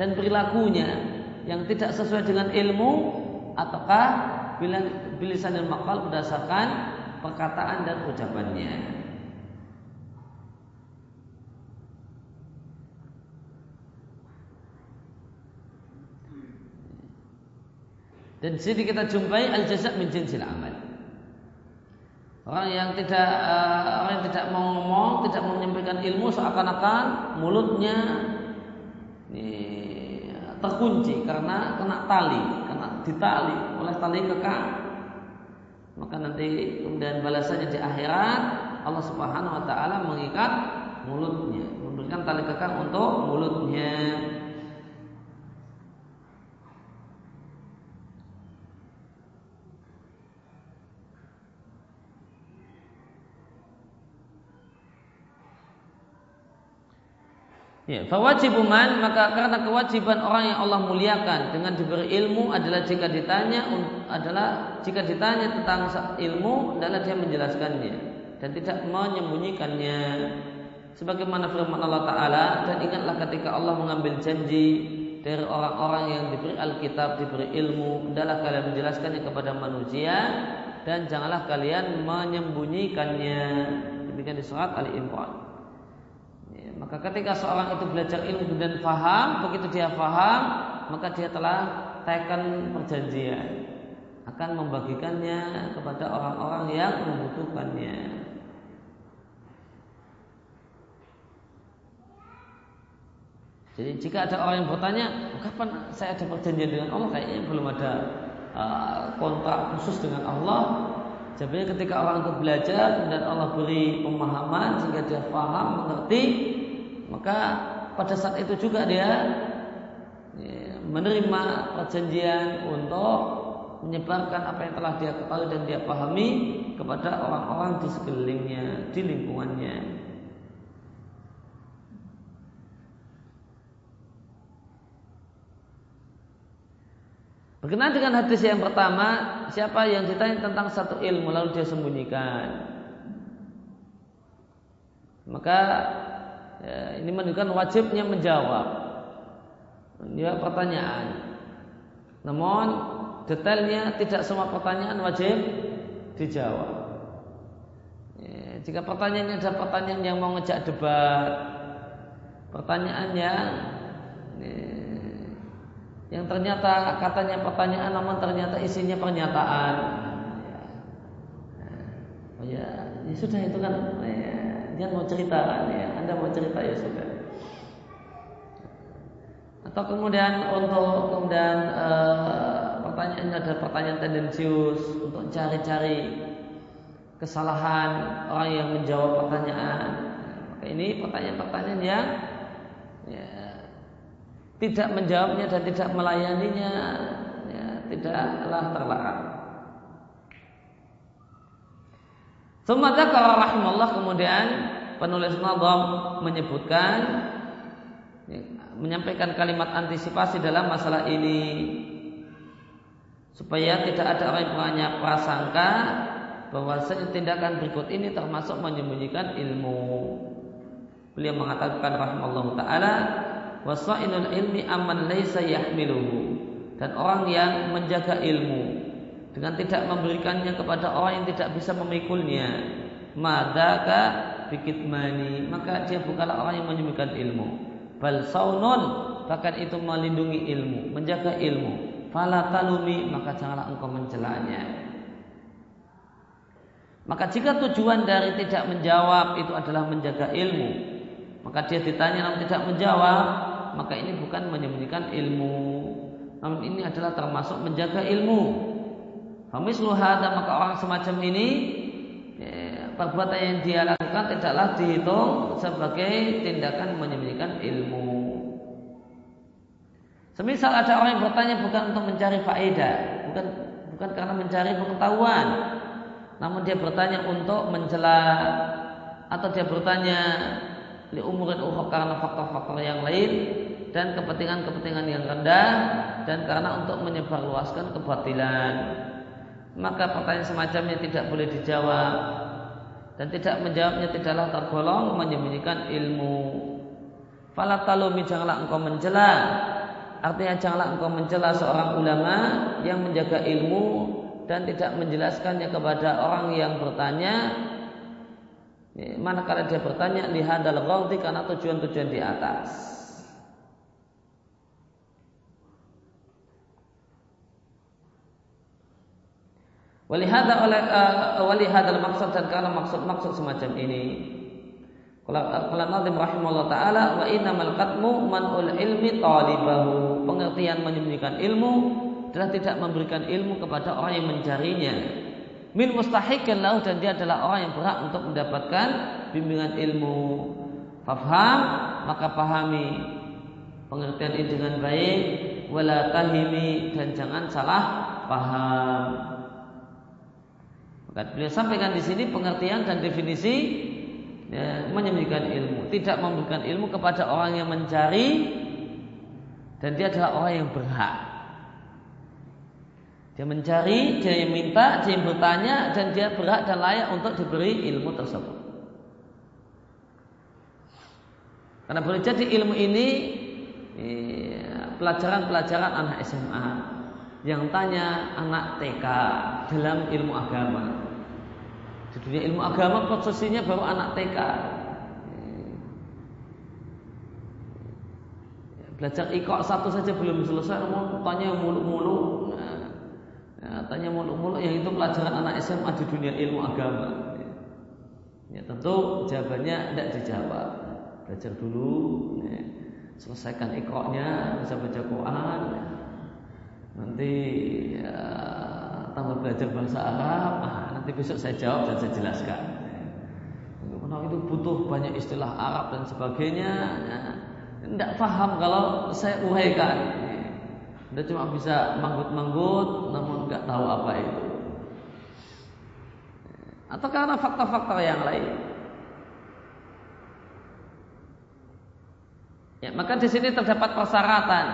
Speaker 2: dan perilakunya yang tidak sesuai dengan ilmu ataukah bilisanil maqal berdasarkan perkataan dan ucapannya. Dan di sini kita jumpai al jazak min jinsil amal. Orang yang tidak uh, orang yang tidak mau ngomong, tidak mau menyampaikan ilmu seakan-akan mulutnya ini terkunci karena kena tali, kena ditali oleh tali kekang. Maka nanti kemudian balasannya di akhirat Allah Subhanahu wa taala mengikat mulutnya, memberikan tali kekang untuk mulutnya. Ya, fawajibuman maka karena kewajiban orang yang Allah muliakan dengan diberi ilmu adalah jika ditanya adalah jika ditanya tentang ilmu adalah dia menjelaskannya dan tidak menyembunyikannya. Sebagaimana firman Allah taala dan ingatlah ketika Allah mengambil janji dari orang-orang yang diberi Alkitab diberi ilmu adalah kalian menjelaskannya kepada manusia dan janganlah kalian menyembunyikannya. Demikian di surat Ali Imran maka ketika seorang itu belajar ilmu dan faham, begitu dia faham, maka dia telah tekan perjanjian akan membagikannya kepada orang-orang yang membutuhkannya. Jadi jika ada orang yang bertanya, kapan saya ada perjanjian dengan Allah? Kayaknya belum ada uh, kontrak khusus dengan Allah. Jadi ketika orang itu belajar dan Allah beri pemahaman sehingga dia faham, mengerti, maka pada saat itu juga dia ya, menerima perjanjian untuk menyebarkan apa yang telah dia ketahui dan dia pahami kepada orang-orang di sekelilingnya, di lingkungannya. Berkenaan dengan hadis yang pertama, siapa yang ditanya tentang satu ilmu lalu dia sembunyikan, maka ya, ini menunjukkan wajibnya menjawab ya pertanyaan. Namun detailnya tidak semua pertanyaan wajib dijawab. Ya, jika pertanyaannya adalah pertanyaan yang mau ngejak debat, pertanyaan yang ya, yang ternyata katanya pertanyaan namun ternyata isinya pernyataan. Ya. Oh ya, ya sudah itu kan ya, dia mau cerita ya anda mau cerita ya sudah atau kemudian untuk kemudian e, pertanyaan ada pertanyaan tendensius untuk cari-cari kesalahan orang yang menjawab pertanyaan. Maka ini pertanyaan-pertanyaan yang ya, tidak menjawabnya dan tidak melayaninya ya, tidaklah terlarang. Kalau rahimullah kemudian penulis Nadam menyebutkan ya, menyampaikan kalimat antisipasi dalam masalah ini. Supaya tidak ada orang yang punya prasangka bahwa tindakan berikut ini termasuk menyembunyikan ilmu. Beliau mengatakan rahimahullah taala wasainul ilmi aman laisa yahmiluhu dan orang yang menjaga ilmu dengan tidak memberikannya kepada orang yang tidak bisa memikulnya. Madaka bikit mani. Maka dia bukanlah orang yang menyembunyikan ilmu. Bal saunun. Bahkan itu melindungi ilmu. Menjaga ilmu. Fala talumi. Maka janganlah engkau mencelanya. Maka jika tujuan dari tidak menjawab itu adalah menjaga ilmu maka dia ditanya namun tidak menjawab maka ini bukan menyembunyikan ilmu. Namun ini adalah termasuk menjaga ilmu. Famislu hadha maka orang semacam ini perbuatan yang dia lakukan tidaklah dihitung sebagai tindakan menyembunyikan ilmu. Semisal ada orang yang bertanya bukan untuk mencari faedah, bukan bukan karena mencari pengetahuan, namun dia bertanya untuk mencela atau dia bertanya li umurin ukhra karena faktor-faktor yang lain dan kepentingan-kepentingan yang rendah dan karena untuk menyebarluaskan kebatilan. Maka pertanyaan semacamnya tidak boleh dijawab dan tidak menjawabnya tidaklah tergolong menyembunyikan ilmu. Fala talumi janganlah engkau mencela. Artinya janganlah engkau mencela seorang ulama yang menjaga ilmu dan tidak menjelaskannya kepada orang yang bertanya manakala dia bertanya lihat dalam karena tujuan-tujuan di atas. Walihada oleh uh, walihada maksud dan karena maksud-maksud semacam ini. Kalau kalau Nabi rahimahullah taala wa innamal qatmu manul ilmi talibahu. Pengertian menyembunyikan ilmu adalah tidak memberikan ilmu kepada orang yang mencarinya. Min mustahikin lahu dan dia adalah orang yang berhak untuk mendapatkan bimbingan ilmu. Fafham maka pahami pengertian ini dengan baik wala tahimi dan jangan salah paham. Maka beliau sampaikan di sini pengertian dan definisi ya, menyembunyikan ilmu, tidak memberikan ilmu kepada orang yang mencari dan dia adalah orang yang berhak. Dia mencari, dia yang minta, dia yang bertanya dan dia berhak dan layak untuk diberi ilmu tersebut. Karena boleh jadi ilmu ini iya, pelajaran-pelajaran anak SMA yang tanya anak TK dalam ilmu agama. Di dunia ilmu agama posisinya baru anak TK. Belajar ikok satu saja belum selesai, mau tanya muluk-muluk. Nah, ya, tanya muluk-muluk yang itu pelajaran anak SMA di dunia ilmu agama. Ya, tentu jawabannya tidak dijawab belajar dulu ya. selesaikan ikroknya bisa baca Quran ya. nanti ya, tambah belajar bahasa Arab ah, nanti besok saya jawab dan saya jelaskan karena itu butuh banyak istilah Arab dan sebagainya ya. tidak paham kalau saya uraikan. Anda cuma bisa manggut-manggut namun nggak tahu apa itu atau karena fakta-fakta yang lain Ya, maka di sini terdapat persyaratan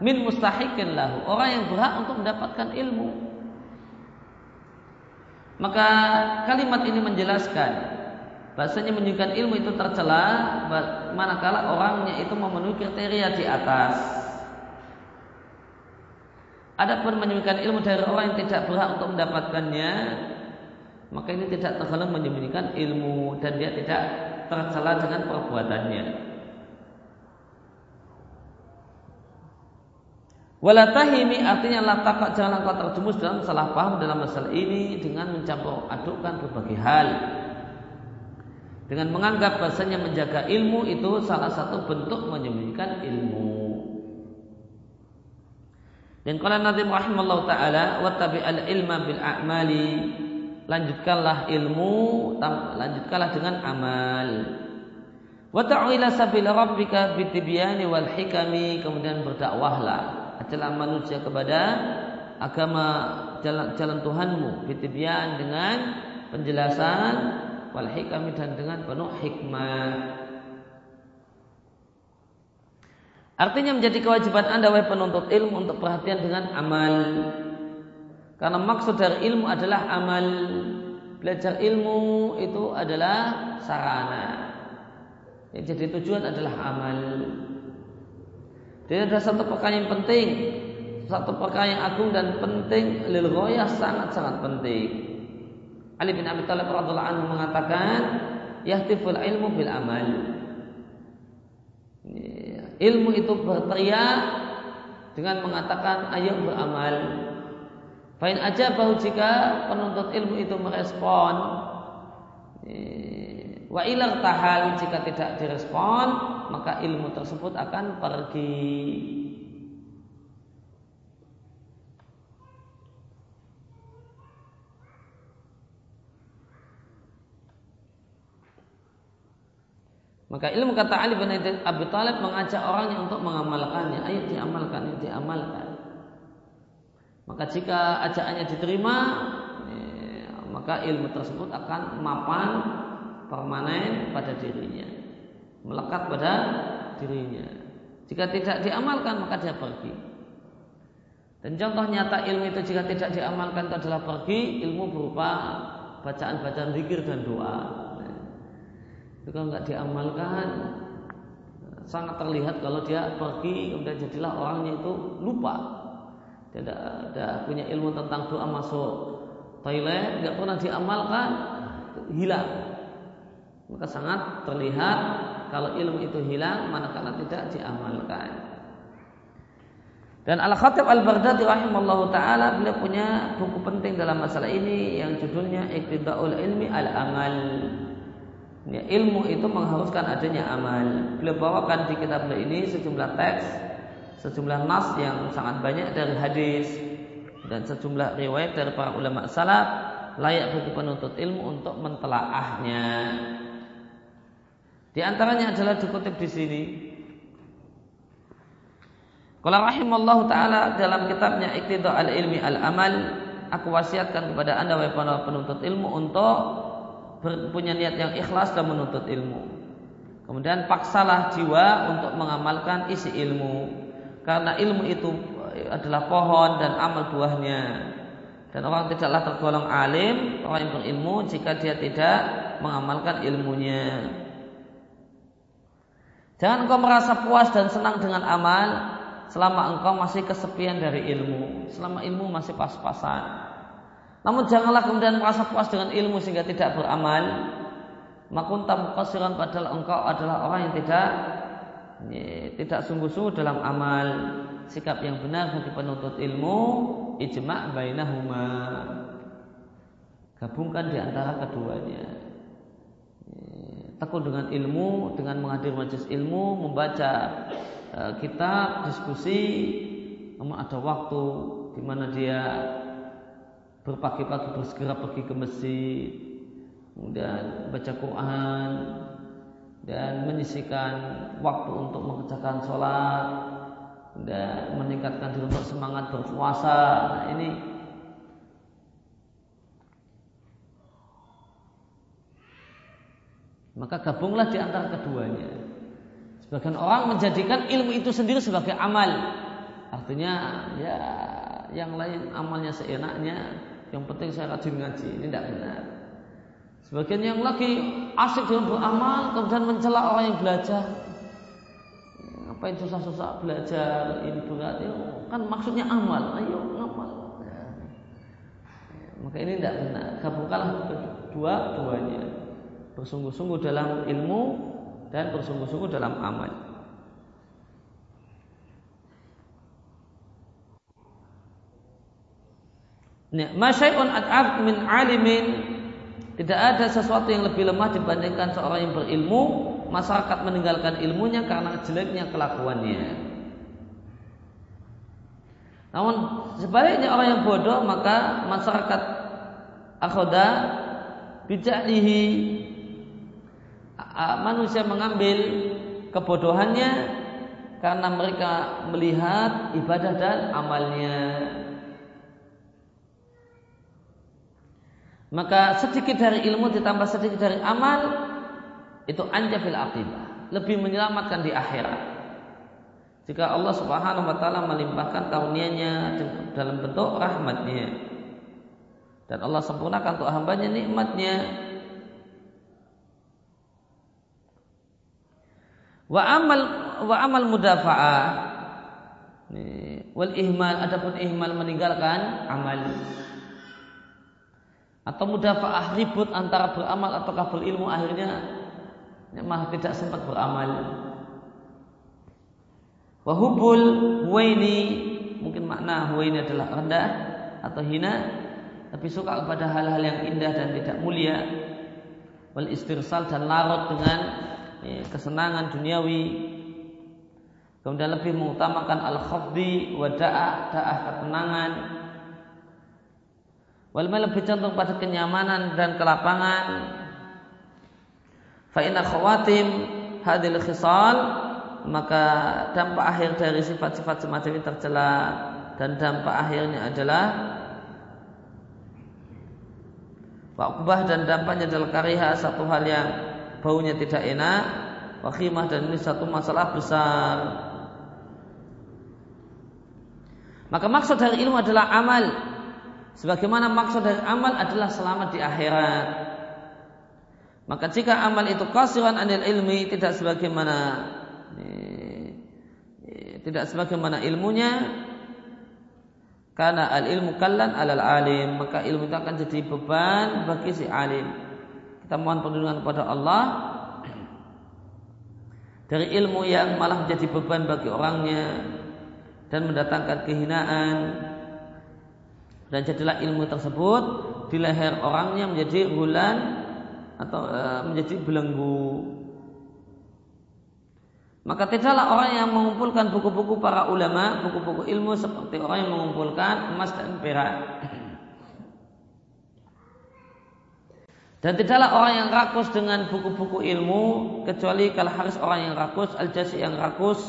Speaker 2: min mustahikin lahu orang yang berhak untuk mendapatkan ilmu. Maka kalimat ini menjelaskan bahasanya menunjukkan ilmu itu tercela manakala orangnya itu memenuhi kriteria di atas. Adapun menyembunyikan ilmu dari orang yang tidak berhak untuk mendapatkannya, maka ini tidak tergolong menyembunyikan ilmu dan dia tidak tercela dengan perbuatannya. Walatahimi artinya latakak jangan engkau terjumus dalam salah paham dalam masalah ini dengan mencampur adukkan berbagai hal. Dengan menganggap bahasanya menjaga ilmu itu salah satu bentuk menyembunyikan ilmu. Dan kalau Nabi Muhammad taala wa al ilma bil a'mali lanjutkanlah ilmu lanjutkanlah dengan amal. Wa ta'ila sabila rabbika bitibyani wal hikami kemudian berdakwahlah adalah manusia kepada agama jalan, jalan Tuhanmu bitibian dengan penjelasan wal hikami dan dengan penuh hikmah. Artinya menjadi kewajiban Anda wahai penuntut ilmu untuk perhatian dengan amal. Karena maksud dari ilmu adalah amal. Belajar ilmu itu adalah sarana. Yang jadi tujuan adalah amal. Dia ada satu perkara yang penting, satu perkara yang agung dan penting lil sangat-sangat penting. Ali bin Abi Thalib radhiyallahu anhu mengatakan, yahtiful ilmu bil amal. Ilmu itu berteriak dengan mengatakan ayo beramal. Fain aja bahwa jika penuntut ilmu itu merespon wa ilar tahal jika tidak direspon maka ilmu tersebut akan pergi. Maka ilmu kata Ali bin Abi Thalib mengajak orangnya untuk mengamalkannya. Ayo diamalkan, ayo diamalkan. Maka jika ajakannya diterima, ya, maka ilmu tersebut akan mapan permanen pada dirinya melekat pada dirinya. Jika tidak diamalkan maka dia pergi. Dan contoh nyata ilmu itu jika tidak diamalkan itu adalah pergi ilmu berupa bacaan-bacaan zikir dan doa. Itu kalau nggak diamalkan sangat terlihat kalau dia pergi kemudian jadilah orangnya itu lupa. Tidak ada punya ilmu tentang doa masuk toilet nggak pernah diamalkan hilang. Maka sangat terlihat kalau ilmu itu hilang manakala tidak diamalkan. Dan Al-Khatib Al-Baghdadi rahimallahu taala beliau punya buku penting dalam masalah ini yang judulnya Iqtidaul Ilmi Al-Amal. Ya, ilmu itu mengharuskan adanya amal. Beliau bawakan di kitab beliau ini sejumlah teks, sejumlah nas yang sangat banyak dari hadis dan sejumlah riwayat dari para ulama salaf layak bagi penuntut ilmu untuk mentelaahnya. Di antaranya adalah dikutip di sini. Kalau rahimallahu taala dalam kitabnya Iqtida al-Ilmi al-Amal, aku wasiatkan kepada Anda wahai para penuntut ilmu untuk punya niat yang ikhlas dan menuntut ilmu. Kemudian paksalah jiwa untuk mengamalkan isi ilmu. Karena ilmu itu adalah pohon dan amal buahnya. Dan orang tidaklah tergolong alim, orang yang berilmu jika dia tidak mengamalkan ilmunya. Jangan engkau merasa puas dan senang dengan amal selama engkau masih kesepian dari ilmu, selama ilmu masih pas-pasan. Namun janganlah kemudian merasa puas dengan ilmu sehingga tidak beramal. Makun kasiran padahal engkau adalah orang yang tidak tidak sungguh-sungguh dalam amal. Sikap yang benar bagi penuntut ilmu ijma' bainahuma. Gabungkan di antara keduanya tekun dengan ilmu, dengan menghadir majelis ilmu, membaca e, kitab, diskusi, memang ada waktu di mana dia berpagi-pagi bersegera pergi ke masjid, kemudian baca Quran dan menyisikan waktu untuk mengerjakan sholat dan meningkatkan diri untuk semangat berpuasa. Nah, ini Maka gabunglah di antara keduanya. Sebagian orang menjadikan ilmu itu sendiri sebagai amal. Artinya ya yang lain amalnya seenaknya, yang penting saya rajin ngaji. Ini tidak benar. Sebagian yang lagi asik dengan beramal kemudian mencela orang yang belajar. Ngapain susah-susah belajar ini berat ya, kan maksudnya amal. Ayo ngamal. Ya. Maka ini tidak benar. Gabungkanlah kedua-duanya bersungguh-sungguh dalam ilmu dan bersungguh-sungguh dalam amal. Masyai'un ad'af min alimin tidak ada sesuatu yang lebih lemah dibandingkan seorang yang berilmu masyarakat meninggalkan ilmunya karena jeleknya kelakuannya. Namun sebaliknya orang yang bodoh maka masyarakat akhoda bijahlihi manusia mengambil kebodohannya karena mereka melihat ibadah dan amalnya. Maka sedikit dari ilmu ditambah sedikit dari amal itu anjabil akibah, lebih menyelamatkan di akhirat. Jika Allah Subhanahu wa taala melimpahkan karunia-Nya dalam bentuk rahmatnya dan Allah sempurnakan untuk hambanya nikmatnya Wa amal wa amal mudafa'ah wal ihmal adapun ihmal meninggalkan amal. Atau mudafa'ah ribut antara beramal ataukah berilmu akhirnya malah tidak sempat beramal. Wahubul huwaini mungkin makna huwaini adalah rendah atau hina tapi suka kepada hal-hal yang indah dan tidak mulia. Wal istirsal dan larut dengan kesenangan duniawi. Kemudian lebih mengutamakan al khafdi wa da'ah da'ah ketenangan. Wal lebih pada kenyamanan dan kelapangan. Fa inna khawatim hadil khisal maka dampak akhir dari sifat-sifat semacam ini tercela dan dampak akhirnya adalah Wakbah dan dampaknya adalah kariha satu hal yang baunya tidak enak, wakhimah dan ini satu masalah besar. Maka maksud dari ilmu adalah amal. Sebagaimana maksud dari amal adalah selamat di akhirat. Maka jika amal itu kasiran anil ilmi tidak sebagaimana tidak sebagaimana ilmunya karena al ilmu kallan alal alim maka ilmu itu akan jadi beban bagi si alim. Kita mohon perlindungan kepada Allah. Dari ilmu yang malah menjadi beban bagi orangnya dan mendatangkan kehinaan. Dan jadilah ilmu tersebut di leher orangnya menjadi bulan atau e, menjadi belenggu. Maka tidaklah orang yang mengumpulkan buku-buku para ulama, buku-buku ilmu seperti orang yang mengumpulkan emas dan perak. Dan tidaklah orang yang rakus dengan buku-buku ilmu kecuali kalau harus orang yang rakus al-jasi yang rakus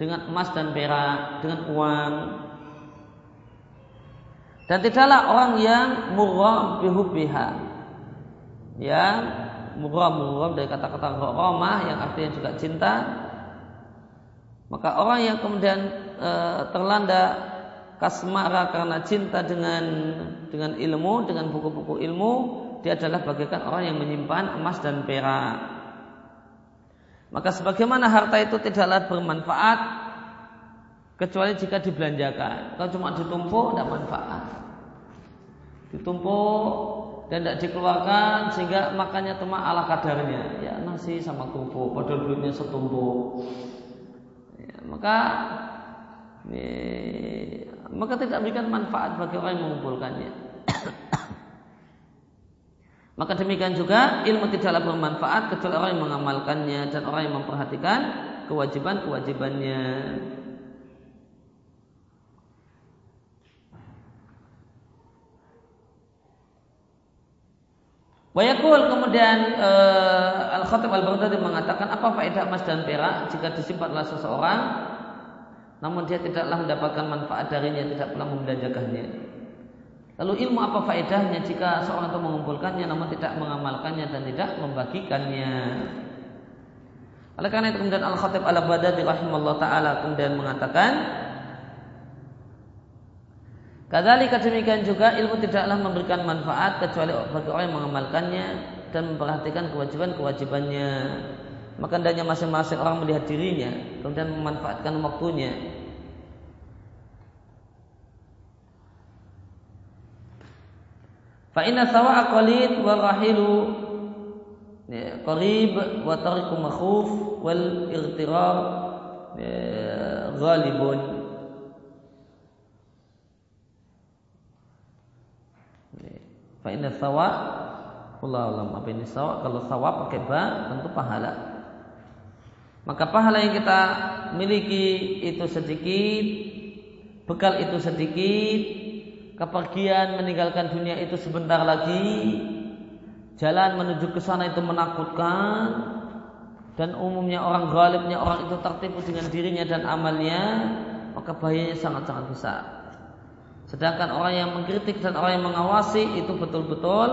Speaker 2: dengan emas dan perak, dengan uang. Dan tidaklah orang yang muram bihubbiha. Yang muram muram dari kata-kata romah yang artinya juga cinta. Maka orang yang kemudian e, terlanda kasmara karena cinta dengan dengan ilmu, dengan buku-buku ilmu, dia adalah bagaikan orang yang menyimpan emas dan perak. Maka sebagaimana harta itu tidaklah bermanfaat kecuali jika dibelanjakan. Kalau cuma ditumpuk tidak manfaat. Ditumpuk dan tidak dikeluarkan sehingga makannya cuma ala kadarnya. Ya nasi sama kerupuk, padahal duitnya setumpuk. Ya, maka ya, maka tidak memberikan manfaat bagi orang yang mengumpulkannya. Maka demikian juga ilmu tidaklah bermanfaat kecuali orang yang mengamalkannya dan orang yang memperhatikan kewajiban-kewajibannya. Wayakul kemudian uh, Al Khatib Al Baghdadi mengatakan apa faedah emas dan perak jika disimpan oleh seseorang, namun dia tidaklah mendapatkan manfaat darinya, tidak pula membelanjakannya. Lalu ilmu apa faedahnya jika seorang itu mengumpulkannya namun tidak mengamalkannya dan tidak membagikannya? Oleh karena itu kemudian Al-Khatib Al-Badadi rahimahullah ta'ala kemudian mengatakan Kadzalika demikian juga ilmu tidaklah memberikan manfaat kecuali bagi orang yang mengamalkannya dan memperhatikan kewajiban-kewajibannya. Maka hendaknya masing-masing orang melihat dirinya kemudian memanfaatkan waktunya Fa inna sawa'a qalid wa rahilu ya, qarib wa tariku makhuf wal irtirar ya, ghalibun. Fa inna sawa Allah alam apa ini sawa kalau sawa pakai ba tentu pahala. Maka pahala yang kita miliki itu sedikit, bekal itu sedikit, kepergian meninggalkan dunia itu sebentar lagi. Jalan menuju ke sana itu menakutkan. Dan umumnya orang galibnya orang itu tertipu dengan dirinya dan amalnya maka bahayanya sangat-sangat besar. Sedangkan orang yang mengkritik dan orang yang mengawasi itu betul-betul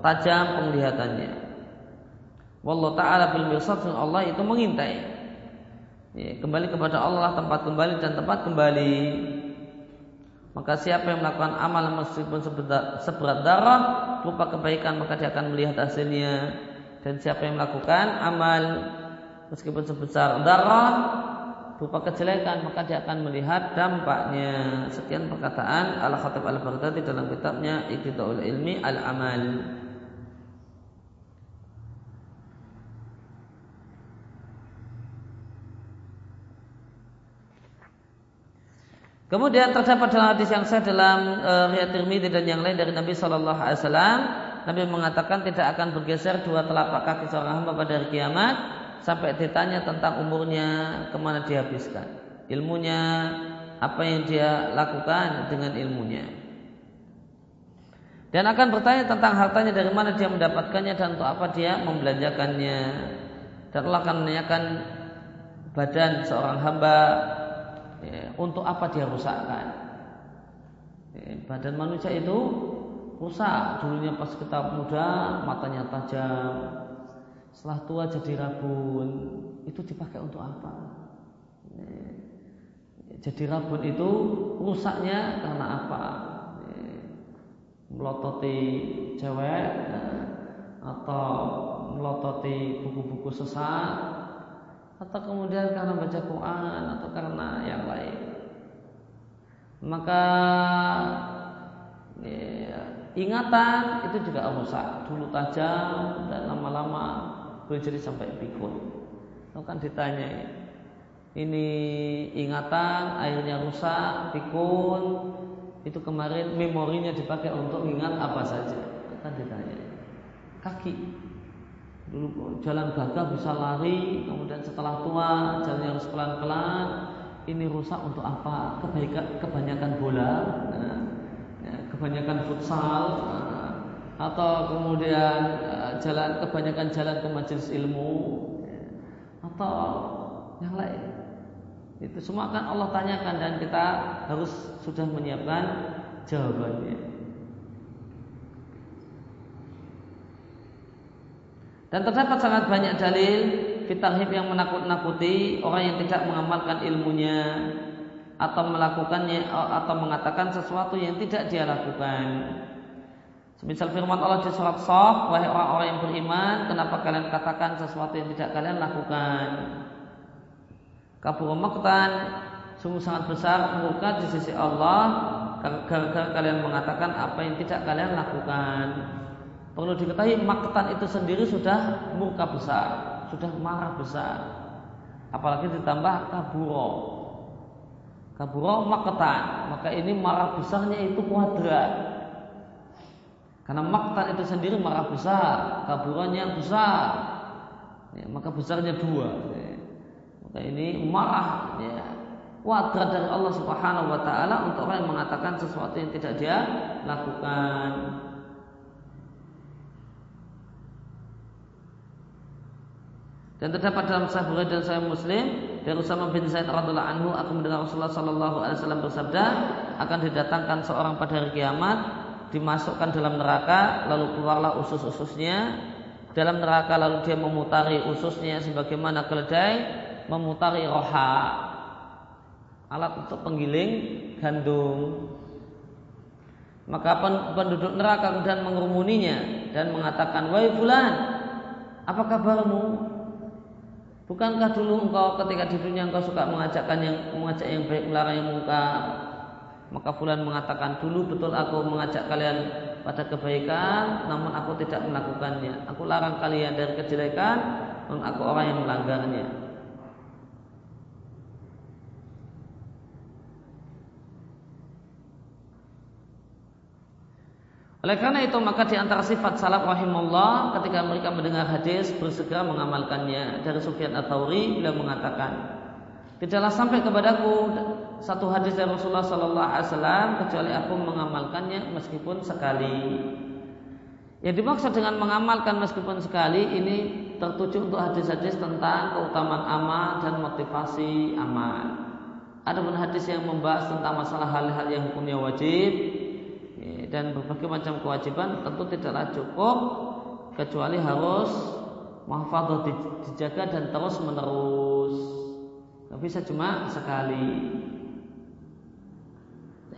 Speaker 2: tajam penglihatannya. Wallah taala bil mirsad Allah itu mengintai. Ya, kembali kepada Allah tempat kembali dan tempat kembali maka siapa yang melakukan amal meskipun seberat darah berupa kebaikan maka dia akan melihat hasilnya. Dan siapa yang melakukan amal meskipun sebesar darah berupa kejelekan maka dia akan melihat dampaknya. Sekian perkataan Al-Khatib Al-Baghdadi dalam kitabnya Iqtida'ul Ilmi Al-Amal. Kemudian terdapat dalam hadis yang sah dalam uh, riwayat Tirmidzi dan yang lain dari Nabi Shallallahu Alaihi Wasallam, Nabi mengatakan tidak akan bergeser dua telapak kaki seorang hamba pada hari kiamat sampai ditanya tentang umurnya ke mana dihabiskan, ilmunya apa yang dia lakukan dengan ilmunya. Dan akan bertanya tentang hartanya dari mana dia mendapatkannya dan untuk apa dia membelanjakannya. Dan Allah akan menanyakan badan seorang hamba ya, untuk apa dia rusakkan? Ya, badan manusia itu rusak. Dulunya pas kita muda matanya tajam. Setelah tua jadi rabun. Itu dipakai untuk apa? Ya, jadi rabun itu rusaknya karena apa? Ya, melototi cewek ya, atau melototi buku-buku sesat atau kemudian karena baca Quran atau karena yang lain. Maka ya, ingatan itu juga rusak. Dulu tajam dan lama-lama boleh jadi sampai pikun. Itu kan ditanya ini. Ingatan airnya rusak pikun. Itu kemarin memorinya dipakai untuk ingat apa saja. Kan ditanya. Kaki dulu jalan gagah bisa lari kemudian setelah tua jalannya harus pelan-pelan ini rusak untuk apa kebaikan kebanyakan bola nah, ya, kebanyakan futsal nah, atau kemudian eh, jalan kebanyakan jalan ke majelis ilmu ya, atau yang lain. Itu semua akan Allah tanyakan dan kita harus sudah menyiapkan jawabannya. Dan terdapat sangat banyak dalil fitarhib yang menakut-nakuti orang yang tidak mengamalkan ilmunya atau melakukannya atau mengatakan sesuatu yang tidak dia lakukan. Semisal firman Allah di surat Shaf, wahai orang-orang yang beriman, kenapa kalian katakan sesuatu yang tidak kalian lakukan? Kabur maktan sungguh sangat besar murka di sisi Allah gara-gara kalian mengatakan apa yang tidak kalian lakukan. Perlu diketahui maktan itu sendiri sudah murka besar, sudah marah besar. Apalagi ditambah kaburo. Kaburo maktan, maka ini marah besarnya itu kuadrat. Karena maktan itu sendiri marah besar, kaburannya besar. Ya, maka besarnya dua. Ya. Maka ini marah ya, kuadrat dari Allah Subhanahu wa taala untuk orang yang mengatakan sesuatu yang tidak dia lakukan. Dan terdapat dalam Sahih Bukhari dan Sahih Muslim dari Usama bin Zaid radhiallahu anhu aku mendengar Rasulullah sallallahu alaihi wasallam bersabda akan didatangkan seorang pada hari kiamat dimasukkan dalam neraka lalu keluarlah usus-ususnya. Dalam neraka lalu dia memutari ususnya sebagaimana keledai memutari roha. Alat untuk penggiling gandum. Maka penduduk neraka kemudian mengerumuninya dan mengatakan wahai fulan apa kabarmu Bukankah dulu engkau ketika di dunia engkau suka mengajakkan yang mengajak yang baik melarang yang muka? Maka fulan mengatakan dulu betul aku mengajak kalian pada kebaikan, namun aku tidak melakukannya. Aku larang kalian dari kejelekan, namun aku orang yang melanggarnya. Oleh karena itu maka di antara sifat salaf rahimullah ketika mereka mendengar hadis bersegera mengamalkannya. Dari Sufyan Ats-Tsauri beliau mengatakan, "Tidaklah sampai kepadaku satu hadis dari Rasulullah sallallahu alaihi wasallam kecuali aku mengamalkannya meskipun sekali." Yang dimaksud dengan mengamalkan meskipun sekali ini tertuju untuk hadis-hadis tentang keutamaan amal dan motivasi amal. Ada pun hadis yang membahas tentang masalah hal-hal yang hukumnya wajib, dan berbagai macam kewajiban tentu tidaklah cukup kecuali harus mahfadzah dijaga dan terus menerus. Tidak bisa cuma sekali.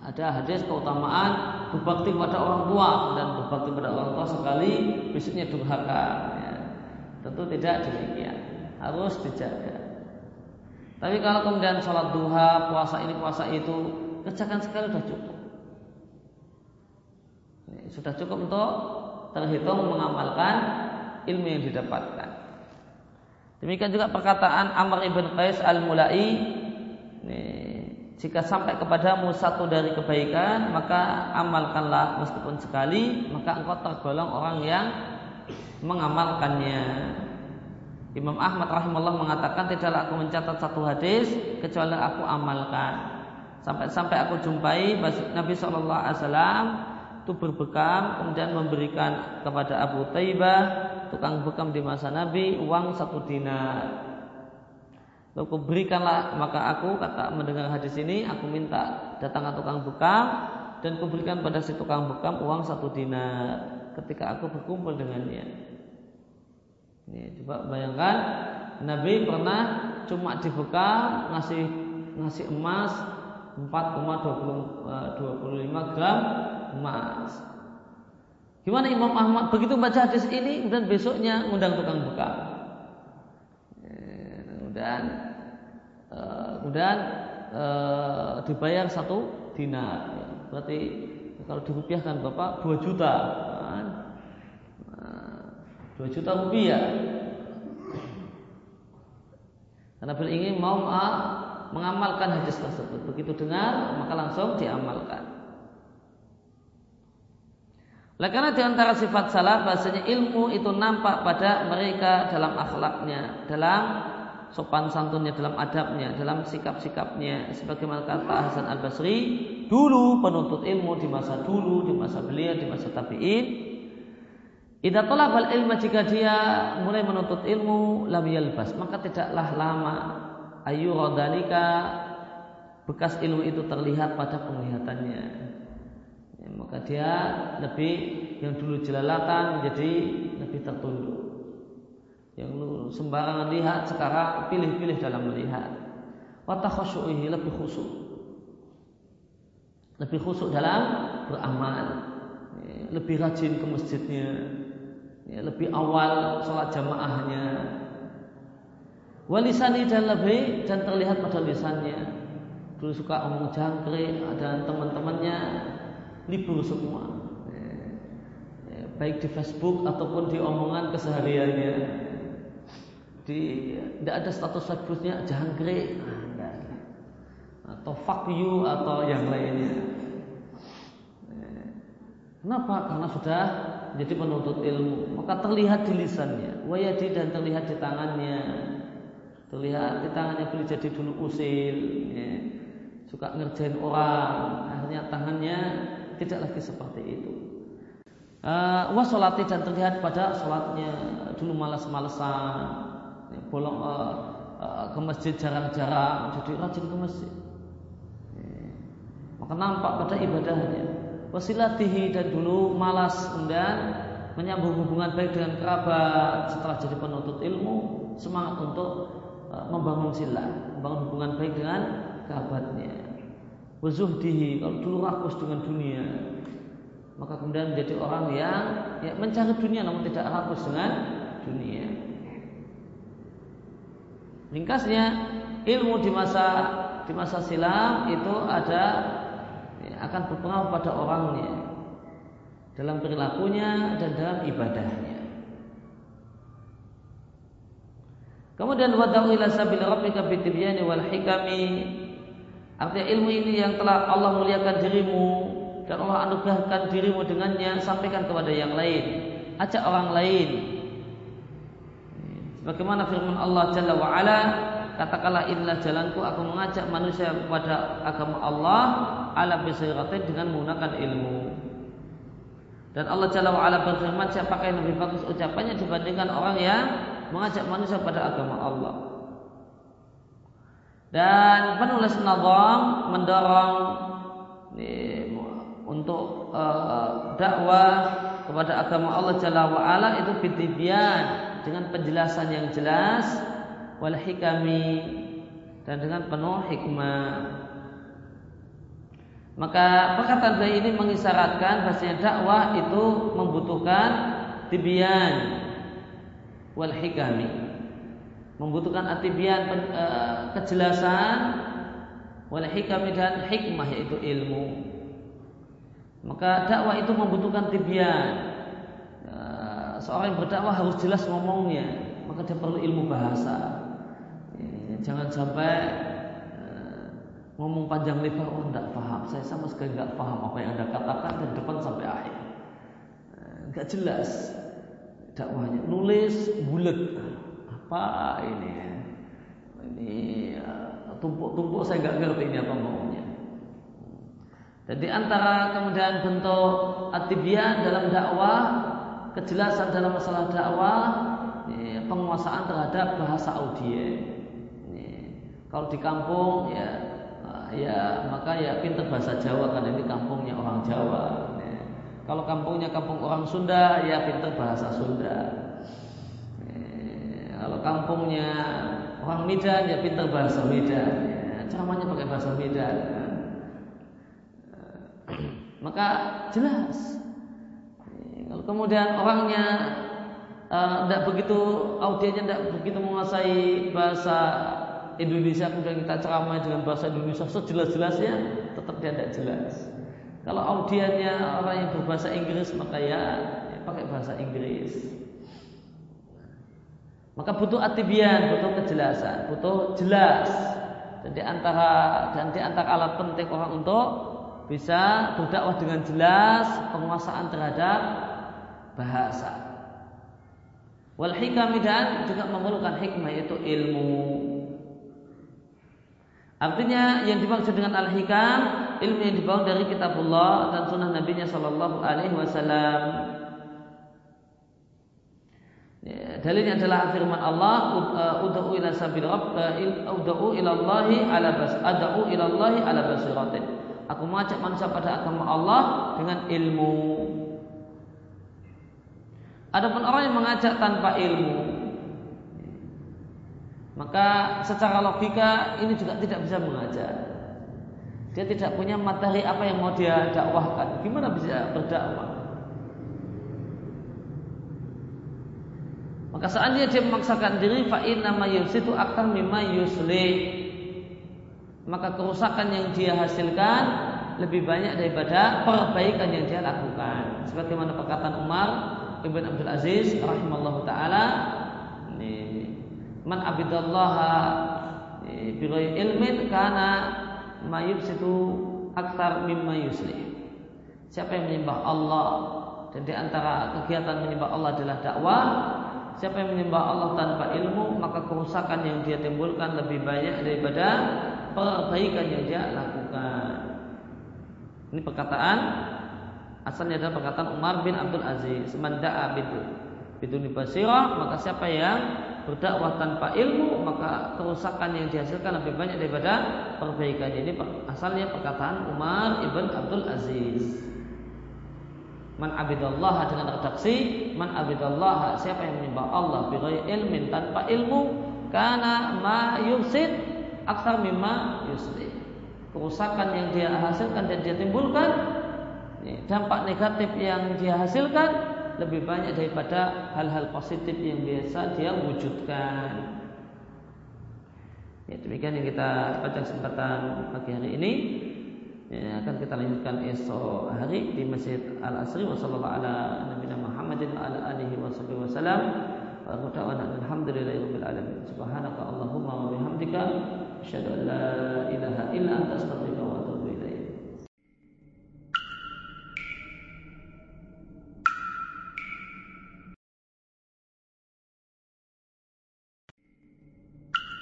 Speaker 2: Ada hadis keutamaan berbakti pada orang tua dan berbakti pada orang tua sekali besoknya durhaka. Ya. Tentu tidak demikian. Harus dijaga. Tapi kalau kemudian sholat duha, puasa ini, puasa itu, kerjakan sekali sudah cukup sudah cukup untuk terhitung mengamalkan ilmu yang didapatkan. Demikian juga perkataan Amr ibn Qais al-Mulai jika sampai kepadamu satu dari kebaikan maka amalkanlah meskipun sekali maka engkau tergolong orang yang mengamalkannya. Imam Ahmad rahimahullah mengatakan tidaklah aku mencatat satu hadis kecuali aku amalkan. Sampai-sampai aku jumpai Nabi Shallallahu Alaihi Wasallam itu berbekam kemudian memberikan kepada Abu Taibah tukang bekam di masa Nabi uang satu dinar. Lalu berikanlah maka aku kata mendengar hadis ini aku minta datangkan tukang bekam dan kuberikan pada si tukang bekam uang satu dinar ketika aku berkumpul dengannya. Ini coba bayangkan Nabi pernah cuma dibekam ngasih ngasih emas 4,25 eh, gram emas. Gimana Imam Ahmad begitu baca hadis ini kemudian besoknya undang tukang buka. Eh, kemudian eh, kemudian dibayar satu dinar. Berarti kalau dirupiahkan Bapak 2 juta. Kan? Dua juta rupiah. Karena beliau ingin mau mengamalkan hadis tersebut. Begitu dengar, maka langsung diamalkan. Oleh karena di antara sifat salah bahasanya ilmu itu nampak pada mereka dalam akhlaknya, dalam sopan santunnya, dalam adabnya, dalam sikap-sikapnya. Sebagaimana kata Hasan Al Basri, dulu penuntut ilmu di masa dulu, di masa beliau, di masa tabiin, Idza talabal ilma jika dia mulai menuntut ilmu lam yalbas maka tidaklah lama ayu rodalika bekas ilmu itu terlihat pada penglihatannya. Ya, maka dia lebih yang dulu jelalatan menjadi lebih tertunduk. Yang lu sembarangan lihat sekarang pilih-pilih dalam melihat. Watakhusyuhi lebih khusyuk. Lebih khusyuk dalam beramal. Ya, lebih rajin ke masjidnya ya, lebih awal sholat jamaahnya walisani dan lebih dan terlihat pada lisannya dulu suka omong jangkrik dan teman-temannya libur semua. Ya, baik di Facebook ataupun di omongan kesehariannya. Di tidak ada status Facebooknya jangkrik nah, atau fuck you atau yang lainnya. Ya, kenapa? Karena sudah jadi penuntut ilmu. Maka terlihat di lisannya. Wayadi dan terlihat di tangannya. Terlihat di tangannya boleh jadi dulu usil. Ya. suka ngerjain orang. Akhirnya tangannya tidak lagi seperti itu. Uh, wasolati dan terlihat pada sholatnya. Dulu malas-malesan. Ya, bolong uh, uh, ke masjid jarang-jarang. Jadi rajin ke masjid. Ya. maka nampak pada ibadahnya. Wasilatihi dan dulu malas kemudian menyambung hubungan baik dengan kerabat. Setelah jadi penuntut ilmu semangat untuk membangun silah membangun hubungan baik dengan kerabatnya wazuhdihi kalau dulu rakus dengan dunia maka kemudian menjadi orang yang ya, mencari dunia namun tidak rakus dengan dunia ringkasnya ilmu di masa di masa silam itu ada akan berpengaruh pada orangnya dalam perilakunya dan dalam ibadahnya. Kemudian wada'u ila sabil rabbika bitibyani wal hikami. Artinya ilmu ini yang telah Allah muliakan dirimu dan Allah anugerahkan dirimu dengannya sampaikan kepada yang lain. Ajak orang lain. Bagaimana firman Allah Jalla wa ala katakanlah inilah jalanku aku mengajak manusia kepada agama Allah ala bisiratin dengan menggunakan ilmu dan Allah Jalla wa'ala berfirman siapa yang lebih bagus ucapannya dibandingkan orang yang mengajak manusia pada agama Allah dan penulis nazam mendorong untuk uh, dakwah kepada agama Allah Jalla wa'ala itu bitibian dengan penjelasan yang jelas wal hikami dan dengan penuh hikmah. Maka perkataan beliau ini mengisyaratkan bahasanya dakwah itu membutuhkan tibian wal hikami. Membutuhkan atibian e, kejelasan wal hikami dan hikmah yaitu ilmu. Maka dakwah itu membutuhkan tibian. E, seorang yang berdakwah harus jelas ngomongnya, maka dia perlu ilmu bahasa jangan sampai uh, ngomong panjang lebar oh tidak paham saya sama sekali nggak paham apa yang anda katakan dari depan sampai akhir nggak jelas dakwahnya nulis bulat apa ini ini eh, tumpuk-tumpuk saya nggak ngerti ini apa maunya jadi antara kemudian bentuk atibian dalam dakwah kejelasan dalam masalah dakwah penguasaan terhadap bahasa audiens kalau di kampung ya ya maka ya pinter bahasa Jawa karena ini kampungnya orang Jawa. Ya. Kalau kampungnya kampung orang Sunda ya pinter bahasa Sunda. Kalau kampungnya orang Medan ya pinter bahasa Medan. Ya. Ceramahnya pakai bahasa Medan. Ya. Maka jelas. Kalau kemudian orangnya tidak uh, begitu audiennya tidak begitu menguasai bahasa Indonesia kemudian kita ceramah dengan bahasa Indonesia sejelas-jelasnya tetap dia tidak jelas. Kalau audiennya orang yang berbahasa Inggris maka ya, ya pakai bahasa Inggris. Maka butuh atibian, butuh kejelasan, butuh jelas. Dan di antara dan di antara alat penting orang untuk bisa berdakwah dengan jelas penguasaan terhadap bahasa. Wal hikam dan juga memerlukan hikmah yaitu ilmu. Artinya yang dimaksud dengan al-hikam ilmu yang dibawa dari kitabullah dan sunnah Nabi Shallallahu Alaihi Wasallam. Ya, dalilnya adalah firman Allah, uh, "Ud'u ila sabil rabb, uh, ud'u ila Allahi ala bas, ad'u ila Allahi ala basiratin." Aku mengajak manusia pada agama Allah dengan ilmu. Adapun orang yang mengajak tanpa ilmu, maka secara logika ini juga tidak bisa mengajak. Dia tidak punya materi apa yang mau dia dakwahkan. Gimana bisa berdakwah? Maka seandainya dia memaksakan diri fa inna yusitu akan mimma yusli. Maka kerusakan yang dia hasilkan lebih banyak daripada perbaikan yang dia lakukan. Sebagaimana perkataan Umar Ibn Abdul Aziz rahimallahu taala man abidallaha bi ilmin kana ma yufsitu akthar mimma yuslih. Siapa yang menyembah Allah dan di antara kegiatan menyembah Allah adalah dakwah, Siapa yang menyembah Allah tanpa ilmu Maka kerusakan yang dia timbulkan Lebih banyak daripada Perbaikan yang dia lakukan. Ini perkataan Asalnya adalah perkataan Umar bin Abdul Aziz. Manda'a bidu. Bidu basirah Maka siapa yang berdakwah tanpa ilmu Maka kerusakan yang dihasilkan Lebih banyak daripada perbaikannya. Ini asalnya perkataan Umar ibn Abdul Aziz Man abidallah dengan redaksi Man abidallah siapa yang menyembah Allah Bighairi ilmin tanpa ilmu Karena ma yusid Aksar mimma yusli Kerusakan yang dia hasilkan dan dia timbulkan Dampak negatif yang dia hasilkan Lebih banyak daripada hal-hal positif yang biasa dia wujudkan. Ya, demikian yang kita baca kesempatan pagi hari ini ya, akan kita lanjutkan esok hari di Masjid Al Asri wa sallallahu ala nabiyina Muhammadin wa ala alihi wa sahbihi wasallam wa da'wana alhamdulillahi alamin. Subhanaka allahumma wa bihamdika asyhadu an la ilaha illa anta astaghfiruka wa